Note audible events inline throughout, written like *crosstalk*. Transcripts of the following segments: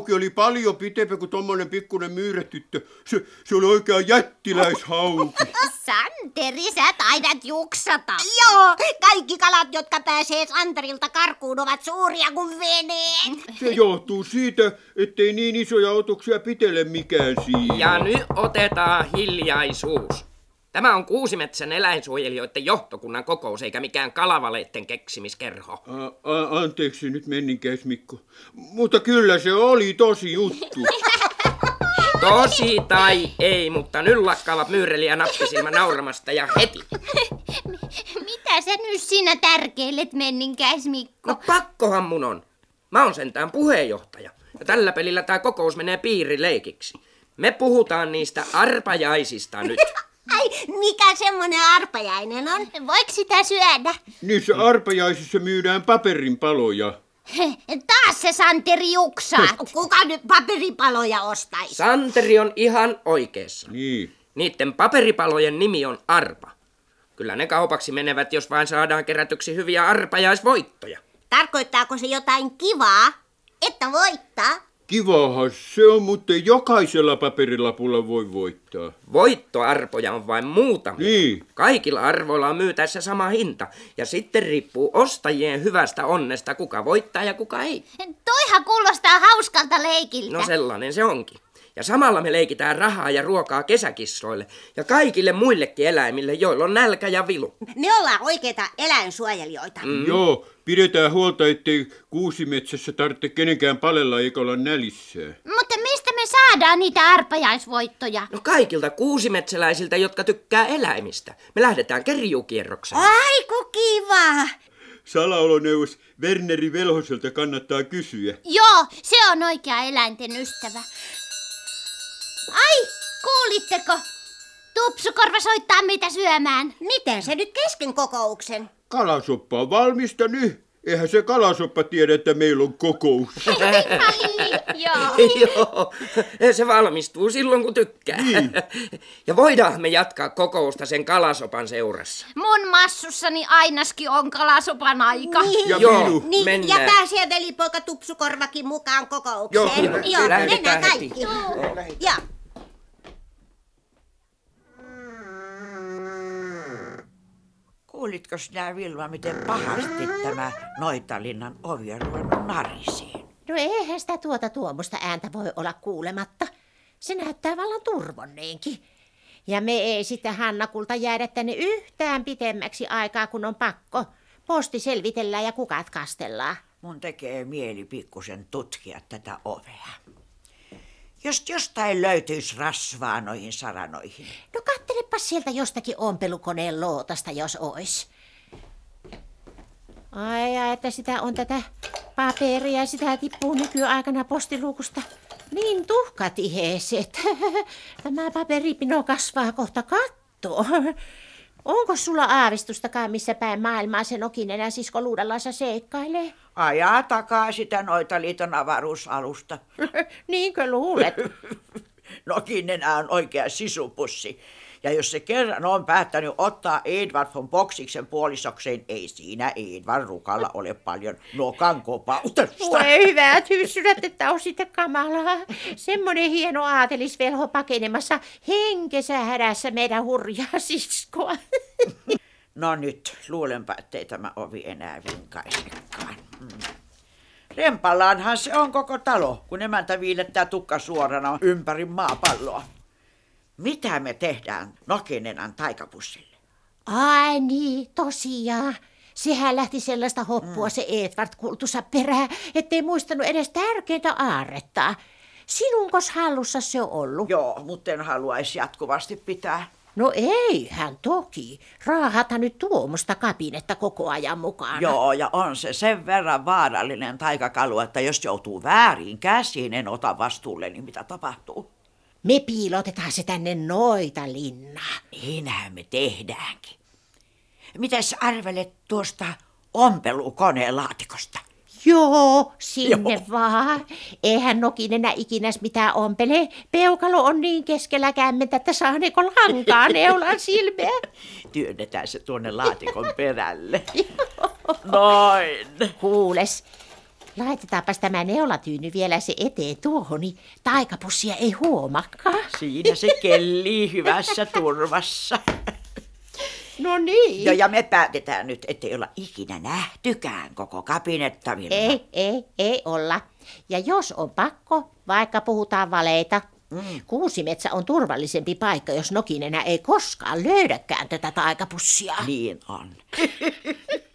hauki oli paljon pitempi kuin tommonen pikkunen myyrätyttö. Se, se oli oikein jättiläishauki. *laughs* Santeri, sä taidat juksata. Joo, kaikki kalat, jotka pääsee Santerilta karkuun, ovat suuria kuin veneet. Se johtuu siitä, ettei niin isoja otoksia pitele mikään siinä. Ja nyt otetaan hiljaisuus. Tämä on Kuusimetsän eläinsuojelijoiden johtokunnan kokous, eikä mikään kalavaleitten keksimiskerho. A, a, anteeksi nyt menninkäis Mikko. Mutta kyllä se oli tosi juttu. *laughs* Tosi tai ei, mutta nyt lakkaavat myyreli ja nappisilmä nauramasta ja heti. *laughs* Mitä sä nyt siinä tärkeilet, menninkäis Mikko? No pakkohan mun on. Mä oon sentään puheenjohtaja. Ja tällä pelillä tää kokous menee piirileikiksi. Me puhutaan niistä arpajaisista nyt. *laughs* Ai, mikä semmonen arpajainen on? Voiko sitä syödä? Niissä arpajaisissa myydään paperinpaloja. *laughs* Taas se Santeri juksaa. *laughs* Kuka nyt paperipaloja ostaisi? Santeri on ihan oikeassa. Niin. Niiden paperipalojen nimi on arpa. Kyllä ne kaupaksi menevät, jos vain saadaan kerätyksi hyviä arpajaisvoittoja. Tarkoittaako se jotain kivaa? Että voittaa? Kivahan se on, mutta jokaisella paperilapulla voi voittaa. Voittoarpoja on vain muutamia. Niin. Kaikilla arvoilla on myytäessä sama hinta. Ja sitten riippuu ostajien hyvästä onnesta, kuka voittaa ja kuka ei. Toihan kuulostaa hauskalta leikiltä. No sellainen se onkin. Ja samalla me leikitään rahaa ja ruokaa kesäkissoille ja kaikille muillekin eläimille, joilla on nälkä ja vilu. Me ollaan oikeita eläinsuojelijoita. Mm. Joo, pidetään huolta, ettei kuusimetsässä tarvitse kenenkään palella eikä olla nälissään. Mutta mistä me saadaan niitä arpajaisvoittoja? No kaikilta kuusimetsäläisiltä, jotka tykkää eläimistä. Me lähdetään kerjukierrokselle. Aiku kiva! Salaoloneuvos Werneri Velhoselta kannattaa kysyä. Joo, se on oikea eläinten ystävä. Ai, kuulitteko? Tupsukorva soittaa meitä syömään. Miten se nyt kesken kokouksen? Kalasoppa on valmista nyt. Eihän se kalasoppa tiedä, että meillä on kokous. *laughs* Joo. Joo, se valmistuu silloin kun tykkää. Niin. Ja voidaan me jatkaa kokousta sen kalasopan seurassa. Mun massussani ainakin on kalasopan aika. Niin, Ja Joo. Vilu. niin mennään. ja pääsee velipoika Tupsukorvakin mukaan kokoukseen. Joo, joo, joo mennään kaikki. Ja. Kuulitko sinä Vilma, miten pahasti tämä Noitalinnan ovi on ruvennut narisiin? No eihän sitä tuota tuommoista ääntä voi olla kuulematta. Se näyttää vallan turvonneenkin. Ja me ei sitten Hannakulta jäädä tänne yhtään pitemmäksi aikaa, kun on pakko. Posti selvitellään ja kukat kastellaan. Mun tekee mieli pikkusen tutkia tätä ovea. Jos jostain löytyisi rasvaa noihin saranoihin. No kattelepas sieltä jostakin ompelukoneen lootasta, jos ois. Ai, ai, että sitä on tätä paperia, sitä tippuu nykyaikana postiluukusta. Niin tuhkatiheeset. *laughs* Tämä paperipino kasvaa kohta kattoon. Onko sulla aavistustakaan, missä päin maailmaa se nokinenä sisko luudallansa seikkailee? Ajaa takaa sitä Noitaliiton avaruusalusta. *laughs* Niinkö luulet? *laughs* Nokinenä on oikea sisupussi. Ja jos se kerran on päättänyt ottaa Edvard von Boksiksen puolisokseen, ei siinä Edvard Rukalla ole paljon nokan kopautusta. Voi hyvät hyssyrät, että on sitten kamalaa. Semmoinen hieno aatelisvelho pakenemassa henkensä hädässä meidän hurjaa siskoa. No nyt, luulenpa, ettei tämä ovi enää vinkaisekaan. Mm. Rempallaanhan se on koko talo, kun emäntä viilettää tukka suorana ympäri maapalloa. Mitä me tehdään Nokinenan taikapussille? Ai niin, tosiaan. Sehän lähti sellaista hoppua se Edward kultussa perään, ettei muistanut edes tärkeintä aarrettaa. Sinunkos hallussa se on ollut? Joo, mutta en haluaisi jatkuvasti pitää. No eihän toki. Raahathan nyt tuommoista kapinetta koko ajan mukana. Joo, ja on se sen verran vaarallinen taikakalu, että jos joutuu väärin käsiin, en ota vastuulle, niin mitä tapahtuu? Me piilotetaan se tänne noita linnaa. Niinhän me tehdäänkin. Mitäs arvelet tuosta ompelukoneen laatikosta? Joo, sinne Joo. vaan. Eihän Nokinenä ikinäs mitään ompele. Peukalo on niin keskellä kämmentä, että saaneeko lankaa neulan *laughs* silmeä. Työnnetään se tuonne laatikon perälle. *laughs* Noin. Kuules, Laitetaanpas tämä neulatyyny vielä se eteen tuohon, niin taikapussia ei huomakaan. Siinä se kellii hyvässä turvassa. No niin. Joo, ja me päätetään nyt, ettei olla ikinä nähtykään koko kabinetta Vilma. Ei, ei, ei olla. Ja jos on pakko, vaikka puhutaan valeita, mm. Kuusimetsä on turvallisempi paikka, jos Nokinenä ei koskaan löydäkään tätä taikapussia. Niin on. *laughs*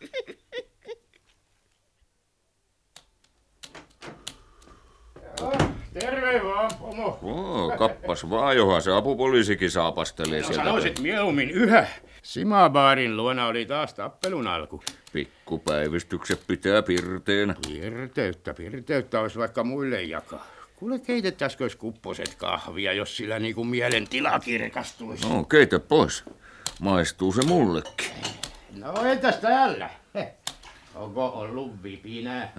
Terve vaan, pomo. Oo, kappas vaan, johan se apupoliisikin saapastelee No sieltä. sanoisit mieluummin yhä. Simabaarin luona oli taas tappelun alku. Pikkupäivystykset pitää pirteen. Pirteyttä, pirteyttä olisi vaikka muille jakaa. Kuule, keitettäisikö kupposet kahvia, jos sillä niinku mielen tila kirkastuisi? No, keitä pois. Maistuu se mullekin. No entäs täällä? Heh. Onko ollut vipinää?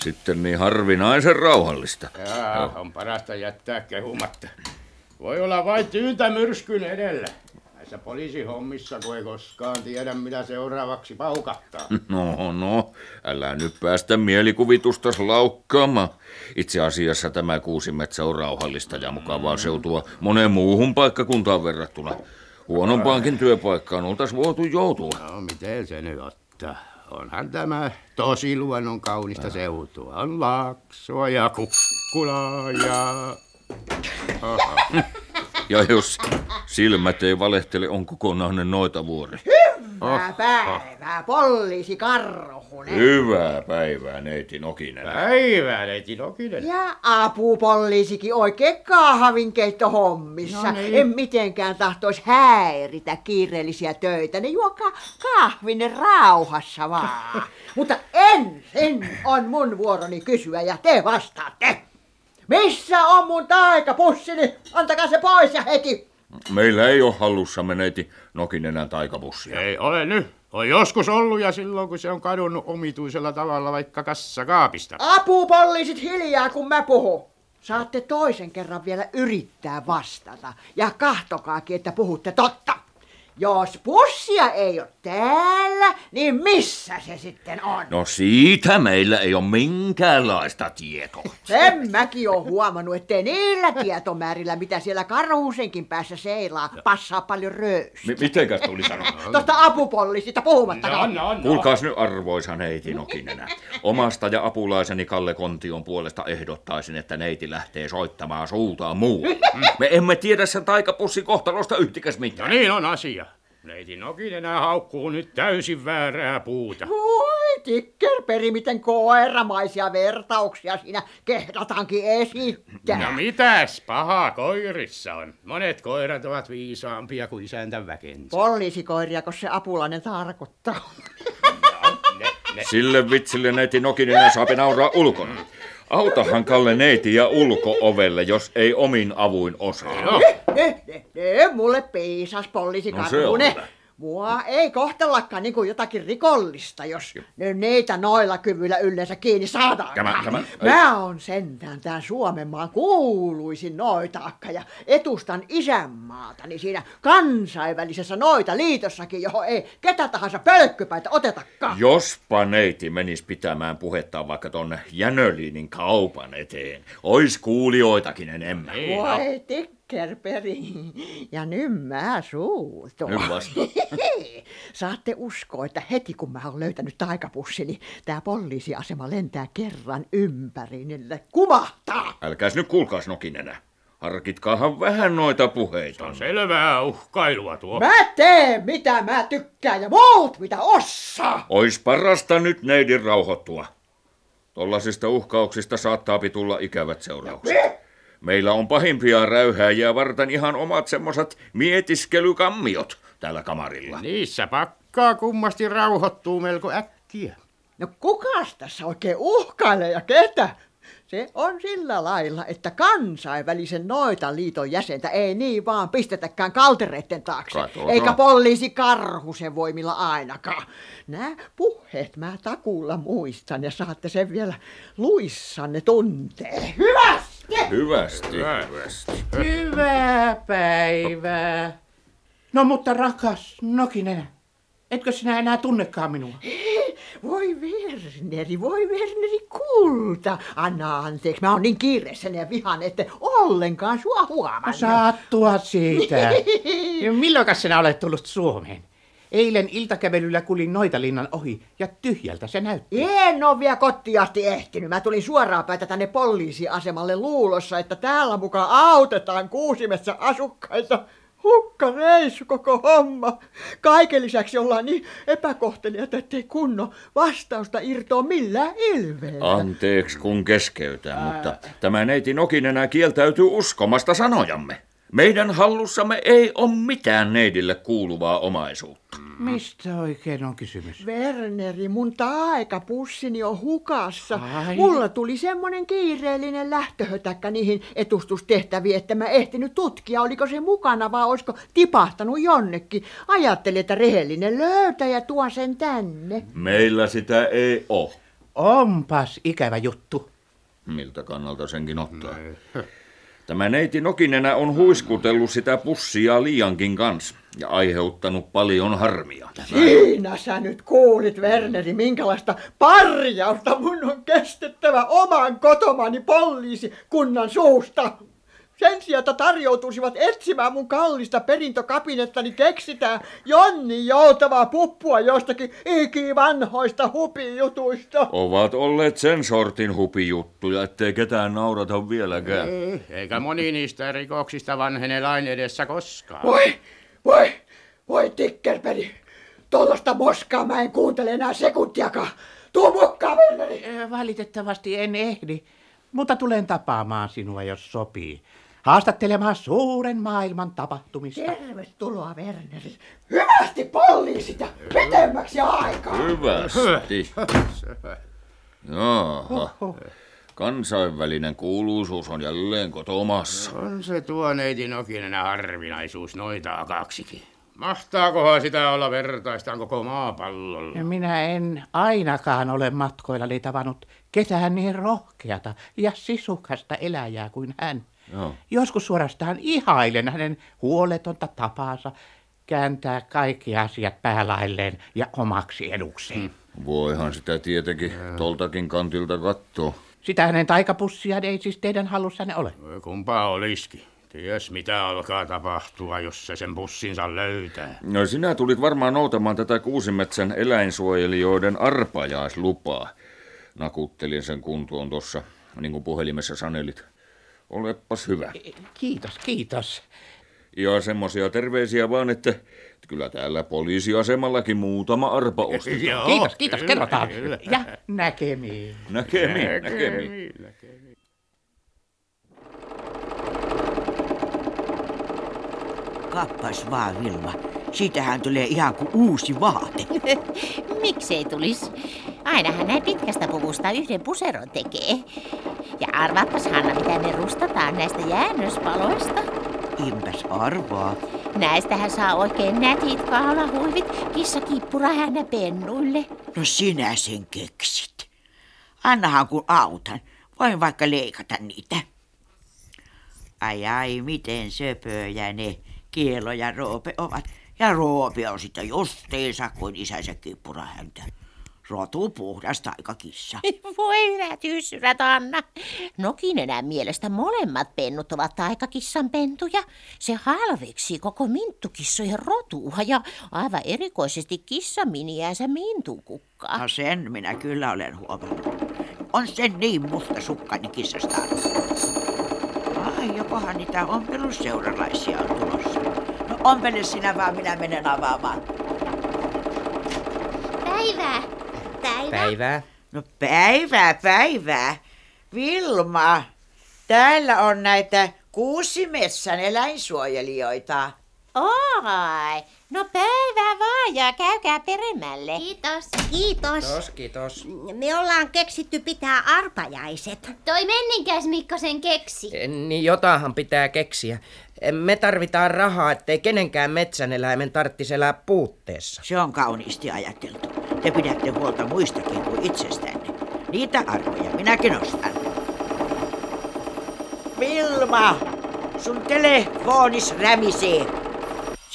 Sitten niin harvinaisen rauhallista. Jaa, on parasta jättää kehumatta. Voi olla vain tyyntä myrskyn edellä. Näissä poliisihommissa, kun ei koskaan tiedä, mitä seuraavaksi paukattaa. *laughs* No, no, älä nyt päästä mielikuvitusta laukkaamaan. Itse asiassa tämä Kuusimetsä on rauhallista ja mukavaa seutua moneen muuhun paikkakuntaan verrattuna. Huonompaankin työpaikkaan oltaisiin voitu joutua. No, miten se nyt ottaa? Onhan tämä tosi luonnon kaunista seutua. On laaksoa ja kukkulaa ja... Ja jos silmät ei valehtele, on kokonainen noita vuori. Hyvää päivää, poliisi Karhunen. Hyvää päivää, neiti Nokinen. Päivää, neiti Nokinen. Ja apupoliisikin oikein kahvinkeittohommissa. No niin. En mitenkään tahtoisi häiritä kiireellisiä töitä. Ne juokaa kahvin rauhassa vaan. *laughs* Mutta ensin on mun vuoroni kysyä ja te vastaatte. Missä on mun taikapussini? Antakaa se pois ja heti. Meillä ei ole hallussamme neiti Nokinenän taikapussia. Ei ole nyt. On joskus ollut ja silloin, kun se on kadonnut omituisella tavalla vaikka kassakaapista. Apupoliisit hiljaa, kun mä puhun. Saatte toisen kerran vielä yrittää vastata. Ja kahtokaakin, että puhutte totta. Jos pussia ei ole täällä, niin missä se sitten on? No siitä meillä ei ole minkäänlaista tietoa. *laughs* Sen mäkin oon huomannut, ettei niillä tietomäärillä, mitä siellä karhusenkin päässä seilaa, passaa paljon röystä. M- mitenkäs tuli sanoa? Tuosta apupoliisista puhumattakaan. No, no, no. Kuulkaas nyt arvoisa neiti Nokinenä. Omasta ja apulaiseni Kalle Kontion puolesta ehdottaisin, että neiti lähtee soittamaan suutaan muualle. *laughs* Me emme tiedä sen taikapussin kohtalosta yhtikäs No mitään. niin on asia. Neiti Nokinen haukkuu nyt täysin väärää puuta. Voi tikkerperi, miten koeramaisia vertauksia siinä kehdataankin esittää. No mitäs pahaa koirissa on? Monet koirat ovat viisaampia kuin isäntä väkensä. Poliisikoiria, kun se apulainen tarkoittaa. Ne, ne. Sille vitsille neiti Nokinenä saapi nauraa ulkona. Autahan Kalle neiti ja ulko-ovelle, jos ei omin avuin osaa. No, Ne, ne, ne, mulle piisas poliisi No se on. Mua ei kohtellakaan niin kuin jotakin rikollista, jos ne neitä noilla kyvyillä yleensä kiinni saadaan. Tämä- tämä- Mä oon sentään tää Suomenmaan kuuluisin noitaakka ja etustan isänmaatani siinä kansainvälisessä noita liitossakin, johon ei ketä tahansa pölkkypäitä otetakaan. Jospa neiti menis pitämään puhetta vaikka tonne Jänöliinin kaupan eteen. Ois kuulijoitakin enemmän. No. Tikkerperi. Ja nyt mä suutun. Nyt vasta. *laughs* Saatte uskoa, että heti kun mä oon löytänyt taikapussini, tää poliisiasema lentää kerran ympäri, niille kumahtaa. Älkääs nyt kuulkaas Nokinenä. Harkitkaahan vähän noita puheita. on selvää uhkailua tuo. Mä teen mitä mä tykkään ja muut mitä osaa. Ois parasta nyt neidin rauhoittua. Tollasista uhkauksista saattaa tulla ikävät seuraukset. Meillä on pahimpia räyhääjiä varten ihan omat semmoset mietiskelykammiot täällä kamarilla. Niissä pakkaa kummasti rauhoittuu melko äkkiä. No kukas tässä oikein uhkailee ja ketä? Se on sillä lailla, että kansainvälisen noitaliiton jäsentä ei niin vaan pistetäkään kaltereiden taakse. Katsotaan. Eikä poliisi karhusen voimilla ainakaan. Nämä puheet mä takuulla muistan ja saatte sen vielä luissanne tuntee. Hyvästi! Hyvästi, hyvästi. Hyvää päivää. No mutta rakas Nokinen, etkö sinä enää tunnekaan minua? Voi Werneri, voi Werneri kulta. Anna anteeksi, mä oon niin kiireessäni ja vihan, että ollenkaan sua huomannut. Saattua siitä. *laughs* Milloin sinä olet tullut Suomeen? Eilen iltakävelyllä kulin Noitalinnan ohi ja tyhjältä se näytti. En ole vielä kotiin asti ehtinyt. Mä tulin suoraan päätä tänne poliisiasemalle luulossa, että täällä mukaan autetaan kuusimessa asukkaita. Hukka reissu koko homma. Kaiken lisäksi ollaan niin epäkohtelijoita, ettei kunno vastausta irtoa millään ilveellä. Anteeksi kun keskeytän, mutta tämä neiti Nokinenä kieltäytyy uskomasta sanojamme. Meidän hallussamme ei ole mitään neidille kuuluvaa omaisuutta. Mistä oikein on kysymys? Werneri, mun taikapussini on hukassa. Ai. Mulla tuli semmonen kiireellinen lähtöhötäkkä niihin etustustehtäviin, että mä ehtinyt tutkia, oliko se mukana vai olisiko tipahtanut jonnekin. Ajattelin, että rehellinen löytäjä tuo sen tänne. Meillä sitä ei ole. Onpas ikävä juttu. Miltä kannalta senkin ottaa? Tämä neiti Nokinenä on huiskutellut sitä pussia liiankin kanssa ja aiheuttanut paljon harmia. Siinä sä nyt kuulit, Werneri, minkälaista parjausta mun on kestettävä oman kotomani poliisi kunnan suusta. Sen sijaan, että tarjoutuisivat etsimään mun kallista perintökabinettani, keksitään Jonni joutavaa puppua jostakin ikivanhoista hupijutuista. Ovat olleet sen sortin hupijuttuja, ettei ketään naurata vieläkään. Eikä moni niistä rikoksista vanhene lain edessä koskaan. Voi, voi, voi tikkerpeli. Tuollaista moskaa mä en kuuntele enää sekuntiakaan. Tuu mukaan, Werneri. Eh, Valitettavasti en ehdi, mutta tulen tapaamaan sinua, jos sopii. Haastattelemaan suuren maailman tapahtumista. Tervetuloa, Werneri. Hyvästi poliisit ja pitemmäksi aikaa. Hyvästi. *laughs* Jaha. Kansainvälinen kuuluisuus on jälleen kotomassa. On se tuo neiti Nokinenä harvinaisuus noita kaksikin. Mahtaakohan sitä olla vertaistaan koko maapallolla? Minä en ainakaan ole matkoillani tavannut ketään niin rohkeata ja sisukasta eläjää kuin hän. Joo. Joskus suorastaan ihailen hänen huoletonta tapaansa kääntää kaikki asiat päälailleen ja omaksi edukseen. Voihan sitä tietenkin toltakin kantilta katsoa. Sitä hänen taikapussiaan ei siis teidän hallussanne ole. Kumpa olisikin. Ties mitä alkaa tapahtua, jos se sen pussinsa löytää. No sinä tulit varmaan noutamaan tätä Kuusimetsän eläinsuojelijoiden arpajaislupaa. Nakuttelin sen kuntoon tuossa, niin kuin puhelimessa sanelit. Olepas hyvä. Kiitos, kiitos. Ja semmoisia terveisiä vaan, että kyllä täällä poliisiasemallakin muutama arpa ostetaan. Kiitos, kiitos, kerrotaan. Ja näkemiin. Näkemiin, näkemiin. Kappas vaan, Vilma. Siitähän tulee ihan kuin uusi vaate. *laughs* Miksei tulis? Ainahan näin pitkästä puvusta yhden puseron tekee. Ja arvaapas Hanna, mitä me rustataan näistä jäännöspaloista. Impäs arvaa. Näistähän saa oikein nätit kaulahuivit kissakippura hännä pennuille. No sinä sen keksit. Annahan kun autan. Voin vaikka leikata niitä. Ai ai, miten söpöjä ne Kielo ja Roope ovat. Ja Roope on sitä justiinsa kuin isänsä kippura häntä. Rotu puhdas taikakissa. *laughs* Voi hyvät yssyrät, Anna. Nokinenän mielestä molemmat pennut ovat taikakissan pentuja. Se halveksi koko minttukissojen rotua ja aivan erikoisesti kissaminiänsä mintukukkaa. No sen minä kyllä olen huomannut. On sen niin musta sukkani kissasta. Ai, jokohan niitä ompelusseuralaisia on tulossa. Ompele sinä vaan, minä menen avaamaan. Päivää. Päivää. Päivää. No päivää, päivää. Vilma, täällä on näitä Kuusimetsän eläinsuojelijoita. Oi, no päivää vaan ja käykää peremmälle. Kiitos. Kiitos. Kiitos, kiitos. Me ollaan keksitty pitää arpajaiset. Toi menninkäs Mikko sen keksi. Niin jotahan pitää keksiä. Me tarvitaan rahaa, ettei kenenkään metsäneläimen tarvitsisi elää puutteessa. Se on kauniisti ajateltu. Te pidätte huolta muistakin kuin itsestänne. Niitä arvoja minäkin ostan. Vilma, sun telefonis rämisee.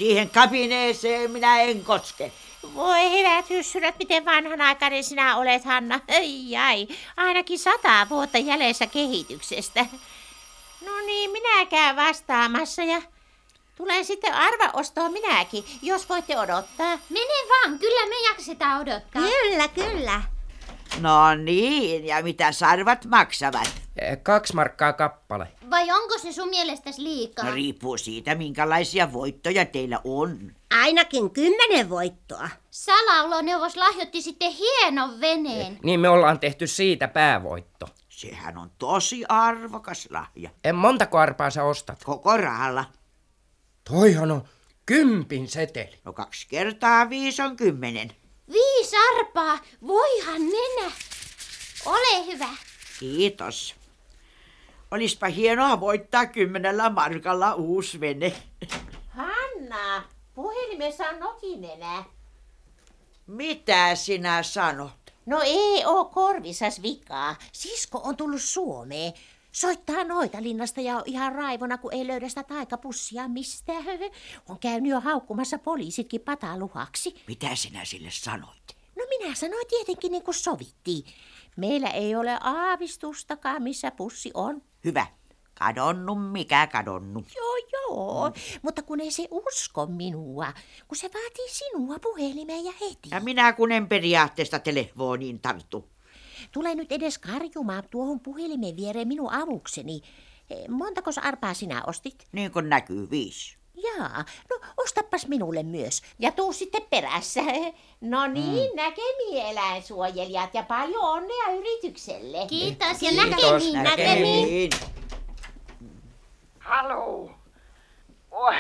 Siihen kabineeseen minä en koske. Voi hyvät hyssyrät, miten vanhanaikainen sinä olet, Hanna. Ei, ai, ainakin sata vuotta jäljessä kehityksestä. No niin, minä käyn vastaamassa ja tulen sitten arvaostoon minäkin, jos voitte odottaa. Mene vaan, kyllä me jaksetaan odottaa. Kyllä, kyllä. No niin, ja mitä sarvat maksavat? Kaksi markkaa kappale. Vai onko se sun mielestäsi liikaa? No riippuu siitä, minkälaisia voittoja teillä on. Ainakin kymmenen voittoa. Salauloneuvos lahjoitti sitten hienon veneen. Niin me ollaan tehty siitä päävoitto. Sehän on tosi arvokas lahja. En montako arpaa sä ostat? Koko rahalla. Toihan on kympin seteli. No kaksi kertaa viisi on kymmenen. Viisi arpaa, voihan nenä. Ole hyvä. Kiitos. Olispa hienoa voittaa kymmenellä markalla uusi vene. Hanna, puhelimessa on nokinenä. Mitä sinä sanot? No ei oo korvisas vikaa. Sisko on tullut Suomeen. Soittaa noita linnasta ja on ihan raivona, kun ei löydä sitä taikapussia mistään. On käynyt jo haukkumassa poliisitkin pataluhaksi. Mitä sinä sille sanoit? No minä sanoin tietenkin niin kuin sovittiin. Meillä ei ole aavistustakaan, missä pussi on. Hyvä. Kadonnut mikä kadonnut. Joo, joo. Mm. Mutta kun ei se usko minua, kun se vaatii sinua puhelimeen ja heti. Ja minä kun en periaatteesta telefoniin tartu. Tule nyt edes karjumaan tuohon puhelimen viereen minun avukseni. Eh, Montako arpaa sinä ostit? Niin kuin näkyy viisi. Jaa, no ostappas minulle myös. Ja tuu sitten perässä. *laughs* No niin, mm. näkemiin eläinsuojelijat ja paljon onnea yritykselle. Kiitos ja Kiitos, näkemiin, näkemiin. Niin. Haloo. Oi,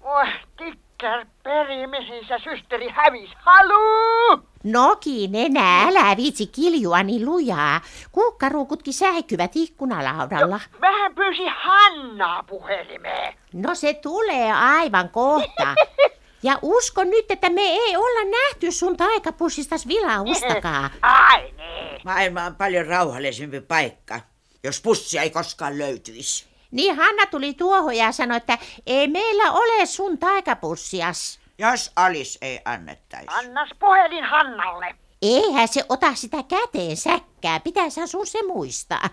oi, mihin se systeri hävis. Haloo! Noki, nenä, älä viitsi kiljua niin lujaa. Kukkaruukutkin säikyvät ikkunalaudalla. Mähän pyysin Hannaa puhelimeen. No se tulee aivan kohta. *laughs* Ja usko nyt, että me ei olla nähty sun taikapussistas vilaustakaan. *laughs* Ai niin. Maailma on paljon rauhallisempi paikka, jos pussia ei koskaan löytyisi. Niin Hanna tuli tuohon ja sanoi, että ei meillä ole sun taikapussias. Jos Alice ei annettaisi. Annas puhelin Hannalle. Eihän se ota sitä käteen säkkää, pitäisi sun se muistaa.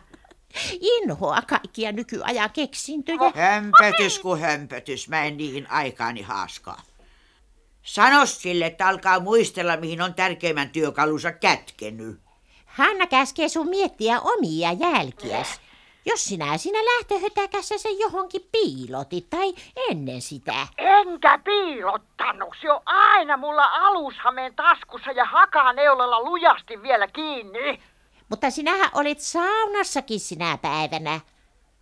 Inhoa kaikkia nykyajan keksintöjä. Hömpötys kuin hömpötys, mä en niihin aikaani haaskaa. Sano sille, että alkaa muistella, mihin on tärkeimmän työkalunsa kätkenyt. Hanna käskee sun miettiä omia jälkiäs. Jos sinä siinä lähtöhötäkässä sen johonkin piilotit tai ennen sitä. Enkä piilottanut. Se on aina mulla alushameen taskussa ja hakaneulalla lujasti vielä kiinni. Mutta sinähän olit saunassakin sinä päivänä.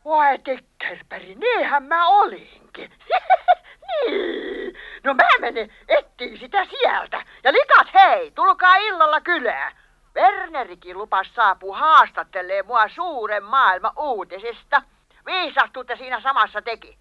Voi tikkerperi, niinhän mä olinkin. *laughs* niin. No mä menen ettiin sitä sieltä. Ja likat hei, tulkaa illalla kylään. Wernerikin lupas saapuu haastattelee mua suuren maailman uutisista. Viisastutte siinä samassa teki.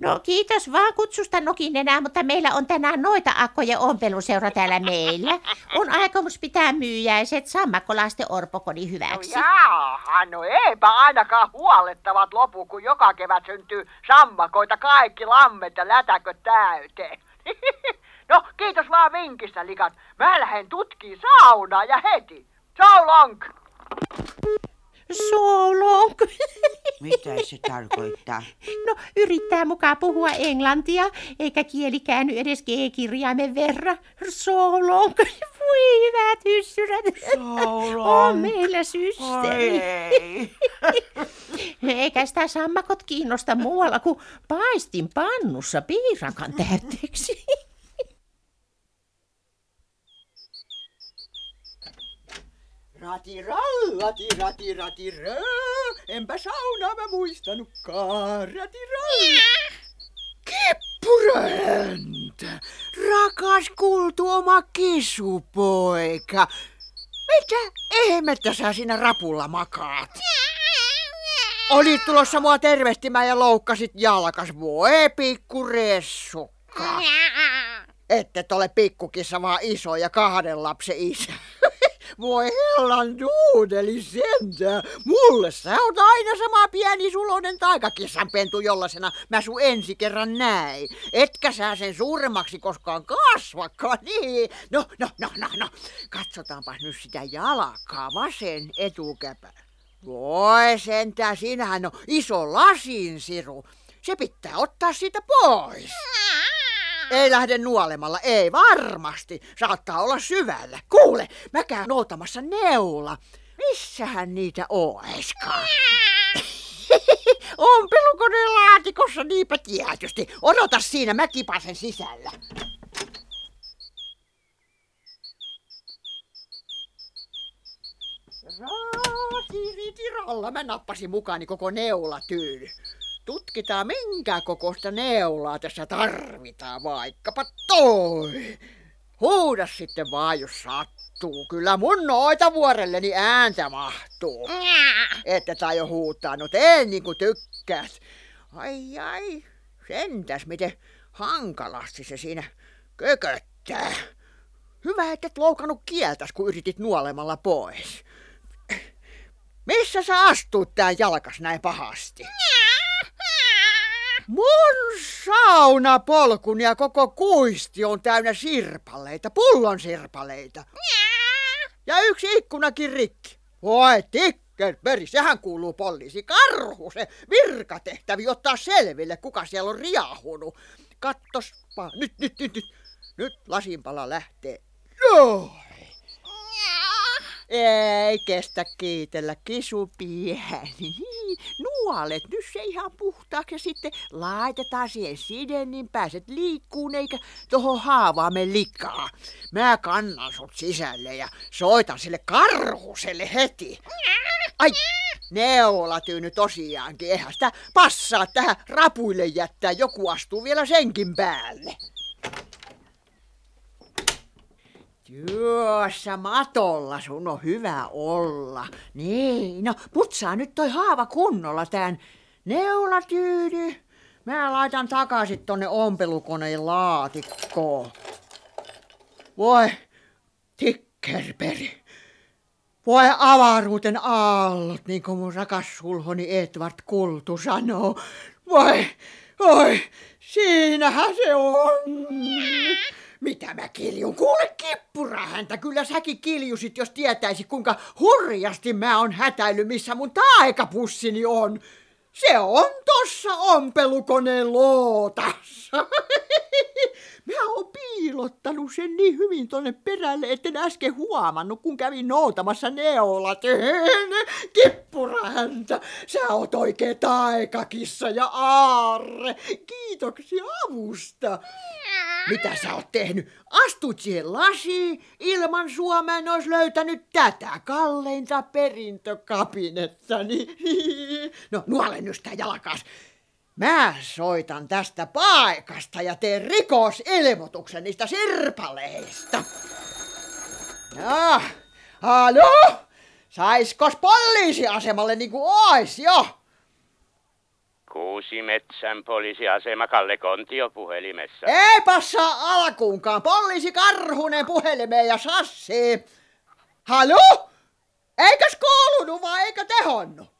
No kiitos vaan kutsusta nokin enää, mutta meillä on tänään noita akkoja ompeluseura täällä meillä. On aikomus pitää myyjäiset sammakkolaisten orpokodin hyväksi. No jaaha, no eipä ainakaan huolettavat lopu, kun joka kevät syntyy sammakoita kaikki lammet ja lätäköt täyteen. *laughs* no kiitos vaan vinkistä, likat. Mä lähden tutkiin saunaa ja heti. So long! So long. *laughs* Mitä se tarkoittaa? No, yrittää mukaan puhua englantia, eikä kieli käänny edes G-kirjaimen verran. So long. *laughs* Voi hyvät hyssyrät. So On long. meillä systeemi. Ei. *laughs* Eikä sitä sammakot kiinnosta muualla kuin paistin pannussa piirakan täytteeksi. Rati rati rati rati rö. Enpä saunaa mä muistanutkaan. Rati Kippuröntä! Rakas kultu oma kisupoika. Mitä ihmettä sä siinä rapulla makaat? Olit tulossa mua tervehtimään ja loukkasit jalkas. Voi pikku ressukka. Ette ole pikkukissa vaan iso ja kahden lapsen isä. Voi hellan duudeli sentään. Mulle sä oot aina sama pieni sulonen taikakissan pentu, jollasena mä sun ensi kerran näin. Etkä sä sen suuremmaksi koskaan kasvakaan, *laughs* niin. No, no, no, no, no. Katsotaanpas nyt sitä jalkaa, vasen etukäpä. Voi sentään, siinähän on iso lasinsiru. Se pitää ottaa siitä pois. Ei lähde nuolemalla, ei varmasti. Saattaa olla syvällä. Kuule, mä käyn noutamassa neula. Missähän niitä oiskaan? Ompelukoneen laatikossa, niinpä tietysti. Odota siinä, mä kipasen sisällä. Raatiritiralla mä nappasin mukaani koko neulatyyny. Tutkitaan minkä kokoista neulaa tässä tarvitaan, vaikkapa toi. Huuda sitten vaan, jos sattuu. Kyllä mun noita vuorelleni ääntä mahtuu. Että tai jo huutaa, no tee niin kuin tykkäät. Ai ai, sentäs miten hankalasti se siinä kököttää. Hyvä, että et loukannut kieltäs, kun yritit nuolemalla pois. Missä sä astut tää jalkas näin pahasti? Mun saunapolkun ja koko kuisti on täynnä sirpaleita, pullon sirpaleita. Ja yksi ikkunakin rikki. Voi tikkerperi, sehän kuuluu poliisi karhu, se virkatehtävi ottaa selville, kuka siellä on riahunut. Kattospa, nyt, nyt, nyt, nyt, nyt lasinpala lähtee. Joo. Ei kestä kiitellä kisupieni. Nuolet nyt se ihan puhtaaksi ja sitten laitetaan siihen side, niin pääset liikkuun eikä tohon haavaan me likaa. Mä kannan sut sisälle ja soitan sille karhuselle heti. Ai, neula tyyny tosiaankin. Eihän sitä passaa tähän rapuille jättää. Joku astuu vielä senkin päälle. Tuossa matolla sun on hyvä olla. Niin, no putsaa nyt toi haava kunnolla tän neulatyyny. Mä laitan takaisin tonne ompelukoneen laatikkoon. Voi, tikkerperi. Voi avaruuten aallot, niin kuin mun rakas sulhoni Edward Kultu sanoo. Voi, voi, siinähän se on. Mitä mä kiljun? Kuule kippurahäntä, kyllä säkin kiljusit, jos tietäisit kuinka hurjasti mä oon hätäily, missä mun taikapussini on. Se on tossa ompelukoneen lootassa. *laughs* Mä oon piilottanut sen niin hyvin tonne perälle, etten äsken huomannut, kun kävin noutamassa neolat. *laughs* Kippurahäntä, sä oot oikee taikakissa ja aarre. Kiitoksia avusta. Mitä sä oot tehnyt? Astut siihen lasiin, ilman Suomea en ois löytänyt tätä kalleinta perintökabinettani. *laughs* No nuole nyt sitä jalkaas. Mä soitan tästä paikasta ja teen rikosilmoituksen niistä sirpaleista. No, halo? Saiskos poliisiasemalle niinku ois jo? Kuusi metsän poliisiasema Kalle Kontio puhelimessa. Ei passaa alkuunkaan. Poliisi Karhunen puhelimeen ja Sassi. Halo? Eikös kuulunut vai eikö tehonnut?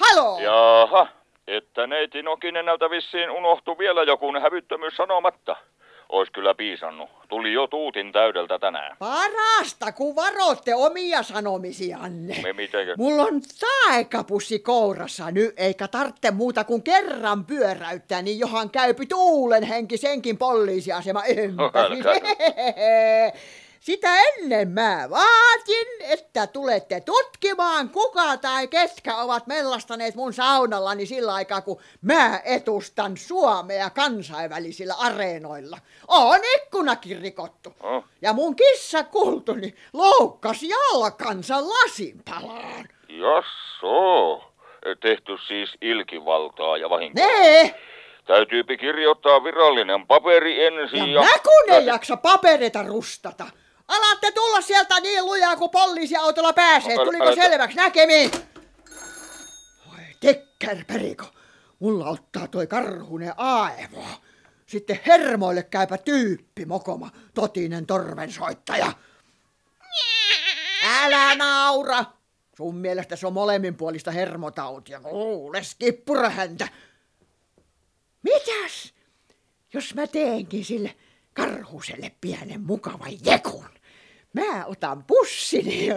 Halo? Jaha, että neiti Nokinenältä vissiin unohtui vielä joku hävyttömyys sanomatta. Ois kyllä piisannut. Tuli jo tuutin täydeltä tänään. Parasta, kun varoitte omia sanomisianne. Me mitenkö? Mulla on taikapussi kourassa nyt, eikä tartte muuta kuin kerran pyöräyttää, niin johan käypi tuulen henki senkin poliisiasema ympäri. *laughs* Sitä ennen mä vaatin, että tulette tutkimaan, kuka tai ketkä ovat mellastaneet mun saunallani sillä aikaa, kun mä etustan Suomea kansainvälisillä areenoilla. On ikkunakin rikottu. Oh. Ja mun kissa kultuni loukkas jalkansa lasinpalaan. Jasso. Tehty siis ilkivaltaa ja vahinkoa. Nee! Täytyypi kirjoittaa virallinen paperi ensin ja... Ja mä kun ei jaksa paperita rustata. Alatte tulla sieltä niin lujaa kuin poliisiautolla pääsee. Tuliko selväksi? Näkemiin. Voi tekkerperiko. Mulla ottaa toi karhunen aivo. Sitten hermoille käypä tyyppi mokoma, totinen torvensoittaja. Älä naura! Sun mielestä se on molemminpuolista hermotautia. Kuules, kippura häntä. Mitäs, jos mä teenkin sille karhuselle pienen mukavan jekun? Mä otan pussini ja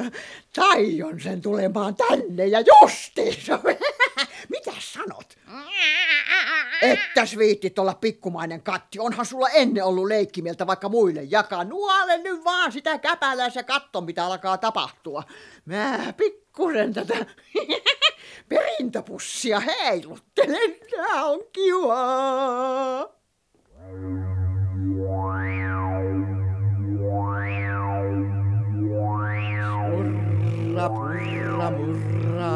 taion sen tulemaan tänne ja justiinsa. *laughs* Mitäs sanot? Ettäs viittit olla pikkumainen katti. Onhan sulla ennen ollut leikkimieltä vaikka muille jakaa. Nuole nyt vaan sitä käpälää ja katso mitä alkaa tapahtua. Mä pikkusen tätä *laughs* perintöpussia heiluttelen. Tää on kivaa. Hurra, purra, murra,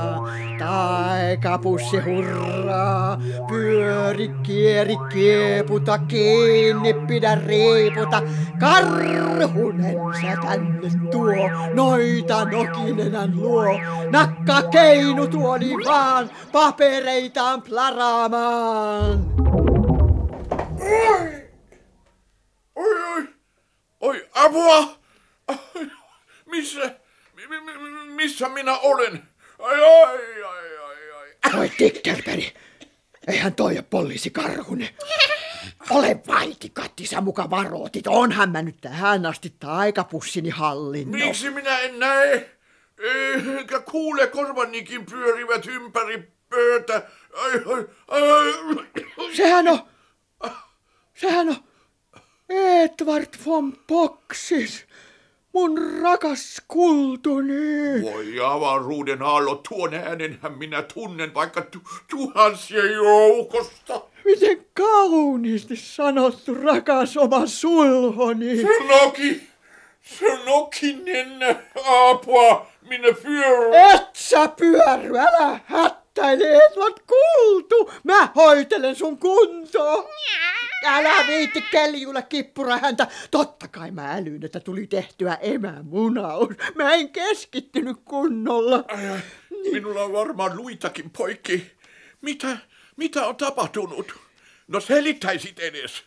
taikapussi hurraa. Pyöri, kieri, kieputa, kiinni, pidä riiputa. Karhunen sä tänne tuo, noita nokinenän luo. Nakka keinu tuoli vaan, papereitaan plaraamaan. Oi! Oi, oi! Oi, apua! Missä, mi- mi- mi- missä minä olen? Ai, ai, ai, ai, ai. Oi Tikkelperi, eihän toi ole poliisi Karhunen. Ole vaitikatti, sä muka varoitit. Onhan mä nyt tähän asti taikapussini hallinnossa. Miksi minä en näe? Eikä kuule korvanikin pyörivät ympäri pöytä. Ai, ai, ai. Sehän on, sehän on Edward von Boxis, mun rakas kultuni. Voi avaruuden aallot, tuon äänenhän minä tunnen vaikka tu- tuhansien joukosta. Miten kauniisti sanottu, rakas oma sulhoni. Se noki, se noki nennä apua, minä pyörän. Et sä pyörry, älä hättäile, Edward kultu. Mä hoitelen sun kuntoa. Älä viitti keljuilla kippura häntä. Totta kai mä älyin, että tuli tehtyä emämunaus. Mä en keskittynyt kunnolla. Minulla on varmaan luitakin poikki. Mitä, mitä on tapahtunut? No selittäisit edes.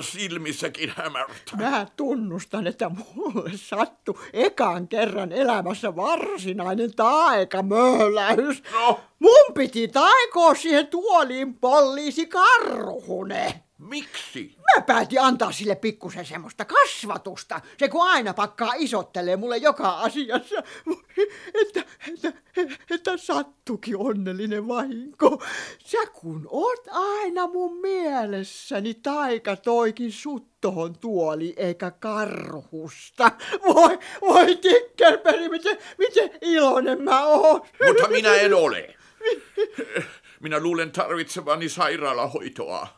Silmissäkin hämärtää. Mä tunnustan, että mulle sattui ekan kerran elämässä varsinainen taikamöhläys. No? Mun piti taikoa siihen tuoliin poliisi karhune. Miksi? Mä päätin antaa sille pikkusen semmoista kasvatusta. Se kun aina pakkaa isottelee mulle joka asiassa, että, että, että sattukin onnellinen vahinko. Sä kun oot aina mun mielessäni, taika toikin sut tohon tuoli eikä karhusta. Voi, voi tikkerperi, miten, miten iloinen mä oon. Mutta minä en ole. Minä luulen tarvitsevani sairaalahoitoa.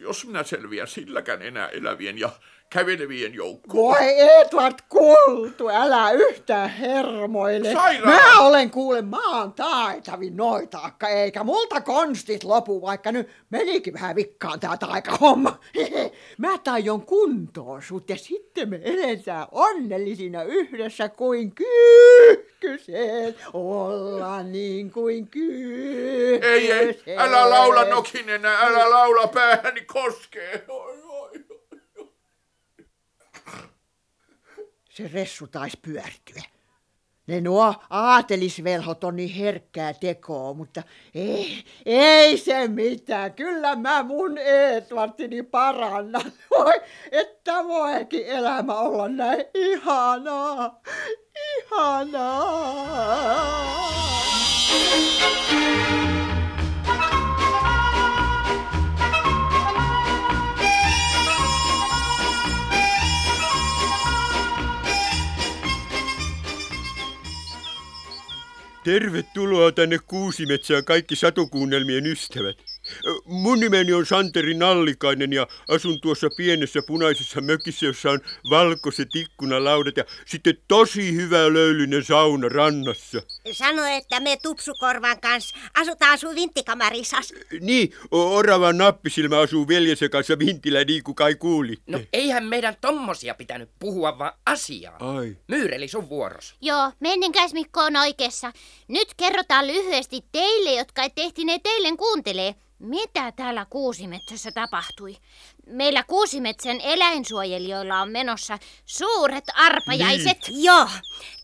Jos minä selviän silläkään enää elävien ja kävelevien joukkoon. Voi Edward Kultu, älä yhtään hermoile. Sairaala! Mä olen kuule maan taitavin noitaakka, eikä multa konstit lopu, vaikka nyt menikin vähän vikkaan tää taikahomma. *laughs* Mä taion kuntoon sut ja sitten me eletään onnellisina yhdessä kuin kyyhkyset. Olla niin kuin kyyhkyset. Ei, ei, älä laula nokinen, älä laula päähäni koskee. Oi, oi. Se ressu taisi pyörtyä. Ne nuo aatelisvelhot on niin herkkää tekoa, mutta ei, ei se mitään. Kyllä mä mun Edwardini parannan. *laughs* Voi, että voikin elämä olla näin ihanaa, ihanaa. Tervetuloa tänne Kuusimetsään kaikki satukuunnelmien ystävät. Mun nimeni on Santeri Nallikainen ja asun tuossa pienessä punaisessa mökissä, jossa on valkoiset ikkunalaudat ja sitten tosi hyvä löylyinen sauna rannassa. Sano, että me Tupsukorvan kanssa asutaan sun vinttikamarissas. Niin, o- Oravan nappisilmä asuu veljensä kanssa Vintilä niin kuin kai kuulitte. No eihän meidän tommosia pitänyt puhua, vaan asiaa. Ai. Myyreli sun vuoros. Joo, menninkäis Mikko on oikeassa. Nyt kerrotaan lyhyesti teille, jotka et ehtineet eilen kuuntelee. Mitä täällä Kuusimetsässä tapahtui? Meillä Kuusimetsän eläinsuojelijoilla on menossa suuret arpajaiset. Niin. Joo,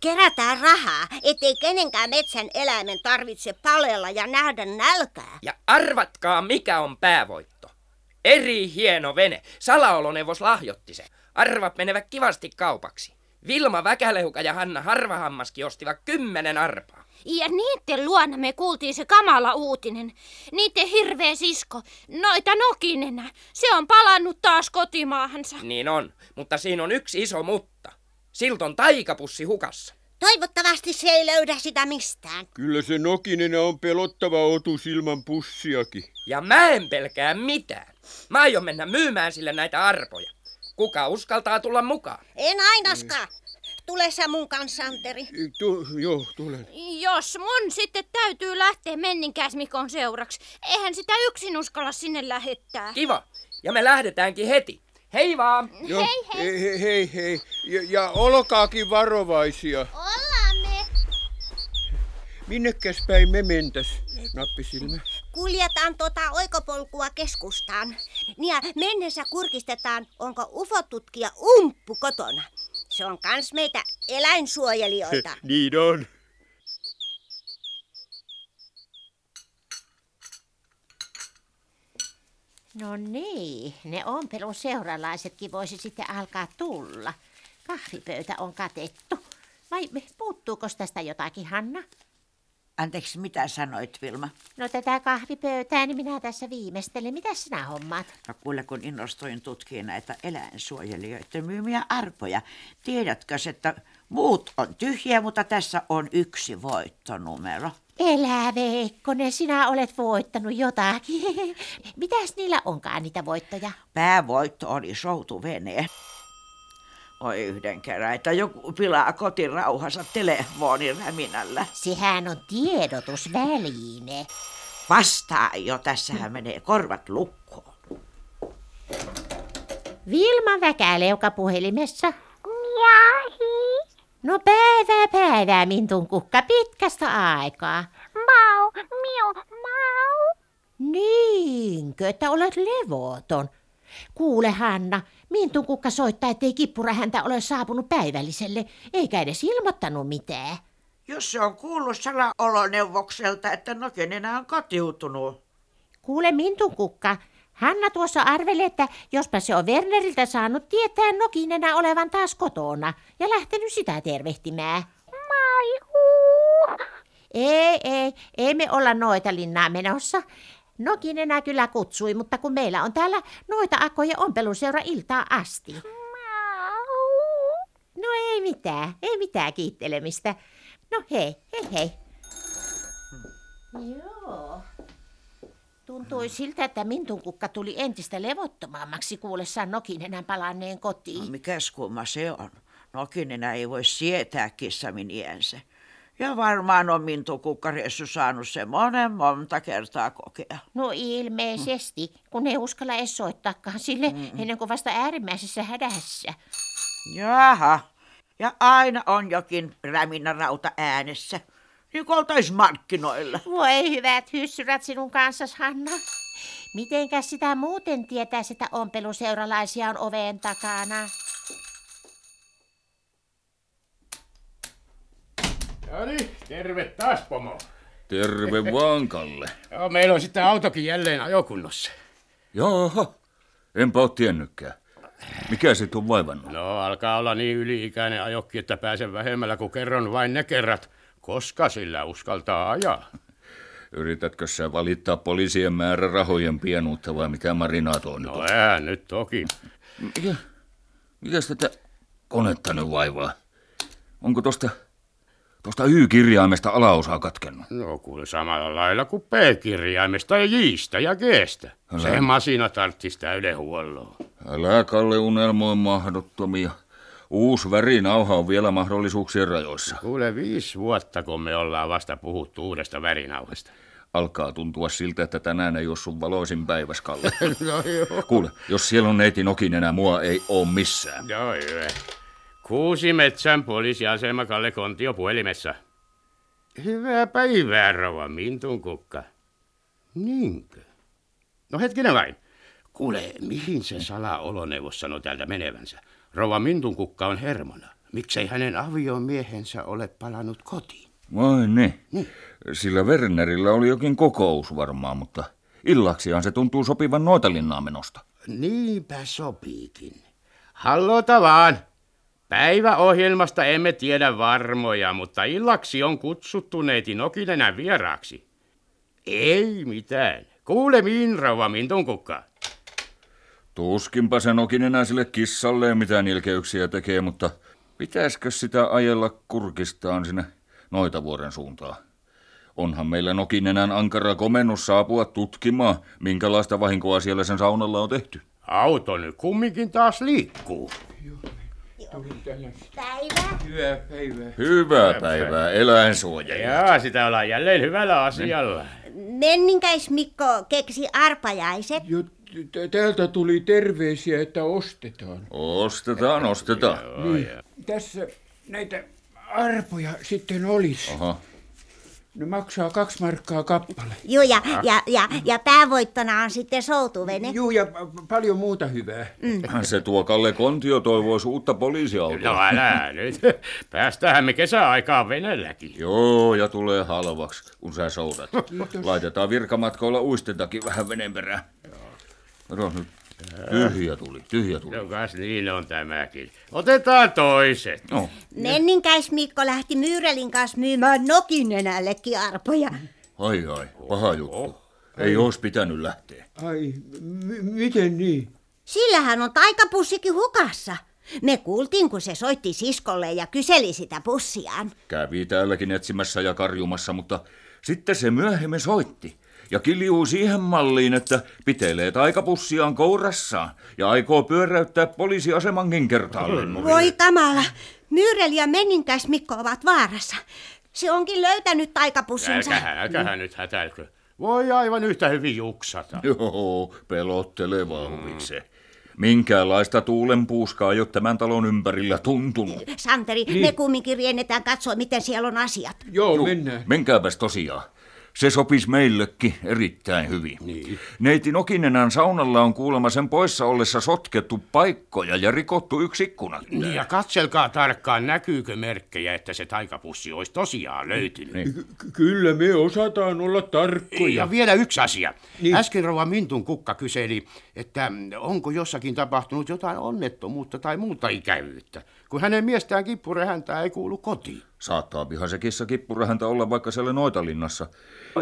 kerätään rahaa, ettei kenenkään metsän eläimen tarvitse palella ja nähdä nälkää. Ja arvatkaa, mikä on päävoitto. Eri hieno vene. Salaoloneuvos lahjoitti se. Arvat menevät kivasti kaupaksi. Vilma Väkäleuka ja Hanna Harvahammaski ostivat kymmenen arpaa. Ja niiden luona me kuultiin se kamala uutinen. Niiden hirveä sisko, noita nokinenä, se on palannut taas kotimaahansa. Niin on, mutta siinä on yksi iso mutta. Silton taikapussi hukassa. Toivottavasti se ei löydä sitä mistään. Kyllä se Nokinen on pelottava otus ilman pussiakin. Ja mä en pelkää mitään. Mä aion mennä myymään sille näitä arpoja. Kuka uskaltaa tulla mukaan? En ainakaan. Tule sä mun kanssa, Anteri. Tu, joo, tulen. Jos mun sitten täytyy lähteä Menninkäismikon seuraksi, eihän sitä yksin uskalla sinne lähettää. Kiva. Ja me lähdetäänkin heti. Hei vaan. Joo, hei hei. hei, hei, hei. Ja, ja olkaakin varovaisia. Ollaan me. Minnekäs päin me mentäs, nappisilmä? Kuljetaan tota oikopolkua keskustaan. Niin ja mennessä kurkistetaan, onko ufotutkija Umppu kotona. Se on kans meitä eläinsuojelijoita. *laughs* niin on. No niin, ne ompeluseuralaisetkin voisi sitten alkaa tulla. Kahvipöytä on katettu. Vai puuttuuko tästä jotakin, Hanna? Anteeksi, mitä sanoit, Vilma? No tätä kahvipöytää, niin minä tässä viimeistelen. Mitä sinä hommaat? No kuule, kun innostuin tutkia näitä eläinsuojelijoiden myymiä arpoja. Tiedätkö, että muut on tyhjiä, mutta tässä on yksi voittonumero. Elä Veikkonen, sinä olet voittanut jotakin. *laughs* Mitäs niillä onkaan niitä voittoja? Päävoitto oli soutuvene. Oi yhden kerran, että joku pilaa kotirauhansa telefonin räminällä. Sehän on tiedotusväline. Vastaa jo, tässähän menee korvat lukkoon. Vilma Väkäleuka puhelimessa. Jahi. No päivää päivää, Mintun kukka, pitkästä aikaa. Mau, miu, mau. Niinkö, että olet levoton? Kuule Hanna, Mintun kukka soittaa, ettei kippura häntä ole saapunut päivälliselle, eikä edes ilmoittanut mitään. Jos se on kuullut salaoloneuvokselta, että Nokenenä on kotiutunut. Kuule Mintun kukka, Hanna tuossa arveli, että jospa se on Werneriltä saanut tietää Nokinenä olevan taas kotona ja lähtenyt sitä tervehtimään. Maihu! Ei, ei, ei me olla noita linnaa menossa. Nokinenä kyllä kutsui, mutta kun meillä on täällä noita akkoja ompeluseura iltaa asti. No ei mitään, ei mitään kiittelemistä. No hei, hei hei. Joo. Tuntui siltä, että Mintun kukka tuli entistä levottomammaksi kuullessaan Nokinenän palanneen kotiin. No mikäs kumma se on? Nokinenä ei voi sietää kissaminiensä. Ja varmaan on Mintu Kukkareissu saanut se monen monta kertaa kokea. No ilmeisesti, kun ei uskalla edes soittaakaan sille mm. ennen kuin vasta äärimmäisessä hädässä. Jaha, ja aina on jokin räminä rauta äänessä. Niin kuin markkinoilla. Voi hyvät hyssyrät sinun kanssas, Hanna. Mitenkäs sitä muuten tietäisi, että ompeluseuralaisia on oveen takana? No niin, terve taas, pomo. Terve *laughs* vaan, Kalle. Joo, meillä on sitten autokin jälleen ajokunnossa. Jaha, enpä ole tiennytkään. Mikä se on vaivannut? No, alkaa olla niin yli-ikäinen ajokki, että pääsen vähemmällä, kun kerron vain ne kerrat, koska sillä uskaltaa ajaa. Yritätkö sä valittaa poliisien määrärahojen pienuutta vai mikä marinaat on No ää, nyt toki. Mikä, mikäs tätä konetta nyt vaivaa? Onko tosta, tosta Y-kirjaimesta alaosaa katkennut? No kuule samalla lailla kuin P-kirjaimesta ja Jistä ja Gstä. Älä. Se masina tarttisi täydenhuolloa. Älä Kalle unelmoi mahdottomia. Uusi värinauha on vielä mahdollisuuksien rajoissa. Kuule viisi vuotta, kun me ollaan vasta puhuttu uudesta värinauhasta. Alkaa tuntua siltä, että tänään ei ole sun valoisin päiväs, Kalle. *laughs* no joo. Kuule, jos siellä on neiti Nokinenä, mua ei oo missään. Joo, hyvä. Kuusi metsän poliisiasema Kalle Kontio puhelimessa. Hyvää päivää, rouva Mintun kukka. Niinkö? No hetkinen vain. Kuule, mihin se salaoloneuvos sanoi täältä menevänsä? Rova Mintun kukka on hermona. Miksei hänen aviomiehensä ole palannut kotiin? Vai ne? Niin. Sillä Wernerillä oli jokin kokous varmaan, mutta illaksiaan se tuntuu sopivan Noitalinnaan menosta. Niinpä sopiikin. Hallota vaan. Päiväohjelmasta emme tiedä varmoja, mutta illaksi on kutsuttu neiti Nokinenä vieraaksi. Ei mitään. Kuule miin, rouva Mintun kukka. Tuskinpa se Nokinenä sille kissalle mitä nilkeyksiä tekee, mutta pitäisikö sitä ajella kurkistaan sinne Noitavuoren suuntaan? Onhan meillä Nokinenän ankara komennus saapua tutkimaan, minkälaista vahinkoa siellä sen saunalla on tehty. Auto nyt kumminkin taas liikkuu. Päivä. Hyvää päivää. Hyvää päivää, eläinsuojelija. Jaa, sitä ollaan jälleen hyvällä asialla. Menninkäis Mikko keksi arpajaiset. Jo, t- täältä tuli terveisiä, että ostetaan. Ostetaan, ostetaan. Niin. Tässä näitä arpoja sitten olisi. Aha. Ne maksaa kaksi markkaa kappale. Joo, ja, ja, ja, ja päävoittona on sitten soutuvene. Juu, ja p- paljon muuta hyvää. Mm. Se tuo Kalle Kontio toivoisi uutta poliisiautoa. No älä nyt. Päästähän me kesäaikaan venelläkin. Joo, ja tulee halvaksi, kun sä soudat. Kiitos. Laitetaan virkamatkoilla uistentakin vähän veneen perään. Kato nyt. Tyhjä tuli, tyhjä tuli. No kas niin on tämäkin. Otetaan toiset. No. Menninkäis Mikko lähti Myyrelin kanssa myymään Nokinenällekin arpoja. Ai ai, paha juttu. Ei olisi pitänyt lähteä. Ai, m- miten niin? Sillähän on taikapussikin hukassa. Me kuultiin, kun se soitti siskolle ja kyseli sitä pussiaan. Kävi täälläkin etsimässä ja karjumassa, mutta sitten se myöhemmin soitti. Ja kiljuu siihen malliin, että pitelee taikapussiaan kourassaan ja aikoo pyöräyttää poliisiasemankin kertaalleen. Voi kamala, Myyrel ja Menninkäis Mikko ovat vaarassa. Se onkin löytänyt taikapussinsa. Älkähän, älkähän nyt hätäilkö. Voi aivan yhtä hyvin juksata. Joo, pelotteleva huvikse. Minkäänlaista tuulenpuuskaa ei ole tämän talon ympärillä tuntunut. Santeri, niin. me kumminkin riennetään katsoa, miten siellä on asiat. Joo, mennään. Menkääpäs tosiaan. Se sopisi meillekin erittäin hyvin. Niin. Neiti Nokinenän saunalla on kuulemma sen poissa ollessa sotkettu paikkoja ja rikottu yksi ikkuna. Niin, ja katselkaa tarkkaan, näkyykö merkkejä, että se taikapussi olisi tosiaan löytynyt. Niin. Ky- kyllä me osataan olla tarkkoja. Ja vielä yksi asia. Niin. Äsken Rova Mintun kukka kyseli, että onko jossakin tapahtunut jotain onnettomuutta tai muuta ikävyyttä, kun hänen miestään kippurehäntä ei kuulu kotiin. Saattaa pihan se kissa kippurahäntä olla vaikka siellä Noitalinnassa.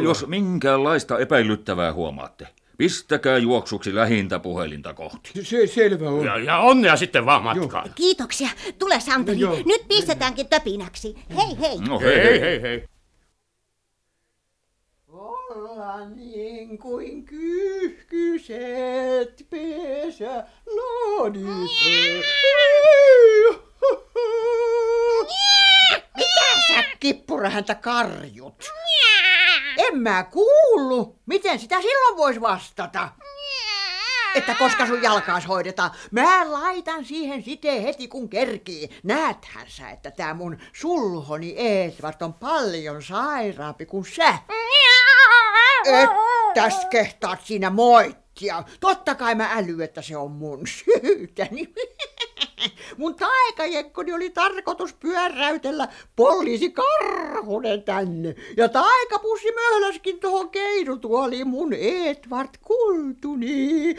Jos minkäänlaista epäilyttävää huomaatte, pistäkää juoksuksi lähintä puhelinta kohti. Se selvä on. Ja, ja onnea sitten vaan matkaan. Kiitoksia. Tule Santeri, No joo. nyt pistetäänkin töpinäksi. Hei hei. No hei, hei, hei, hei. Olla niin kuin kyyhkyset pesä lodissa. Mitä sä kippurahäntä karjut? En mä kuullu. Miten sitä silloin vois vastata? Että koska sun jalkaas hoidetaan. Mä laitan siihen siteen heti kun kerkii. Näethän sä, että tää mun sulhoni Eetvart on paljon sairaampi kuin sä. Ettäs kehtaat siinä moittia. Totta kai mä äly, että se on mun syytäni. *laughs* Mun taikajekkoni oli tarkoitus pyöräytellä poliisi Karhunen tänne. Ja taikapussi möhläskin tuohon keinutuoliin mun Edward Kultuni.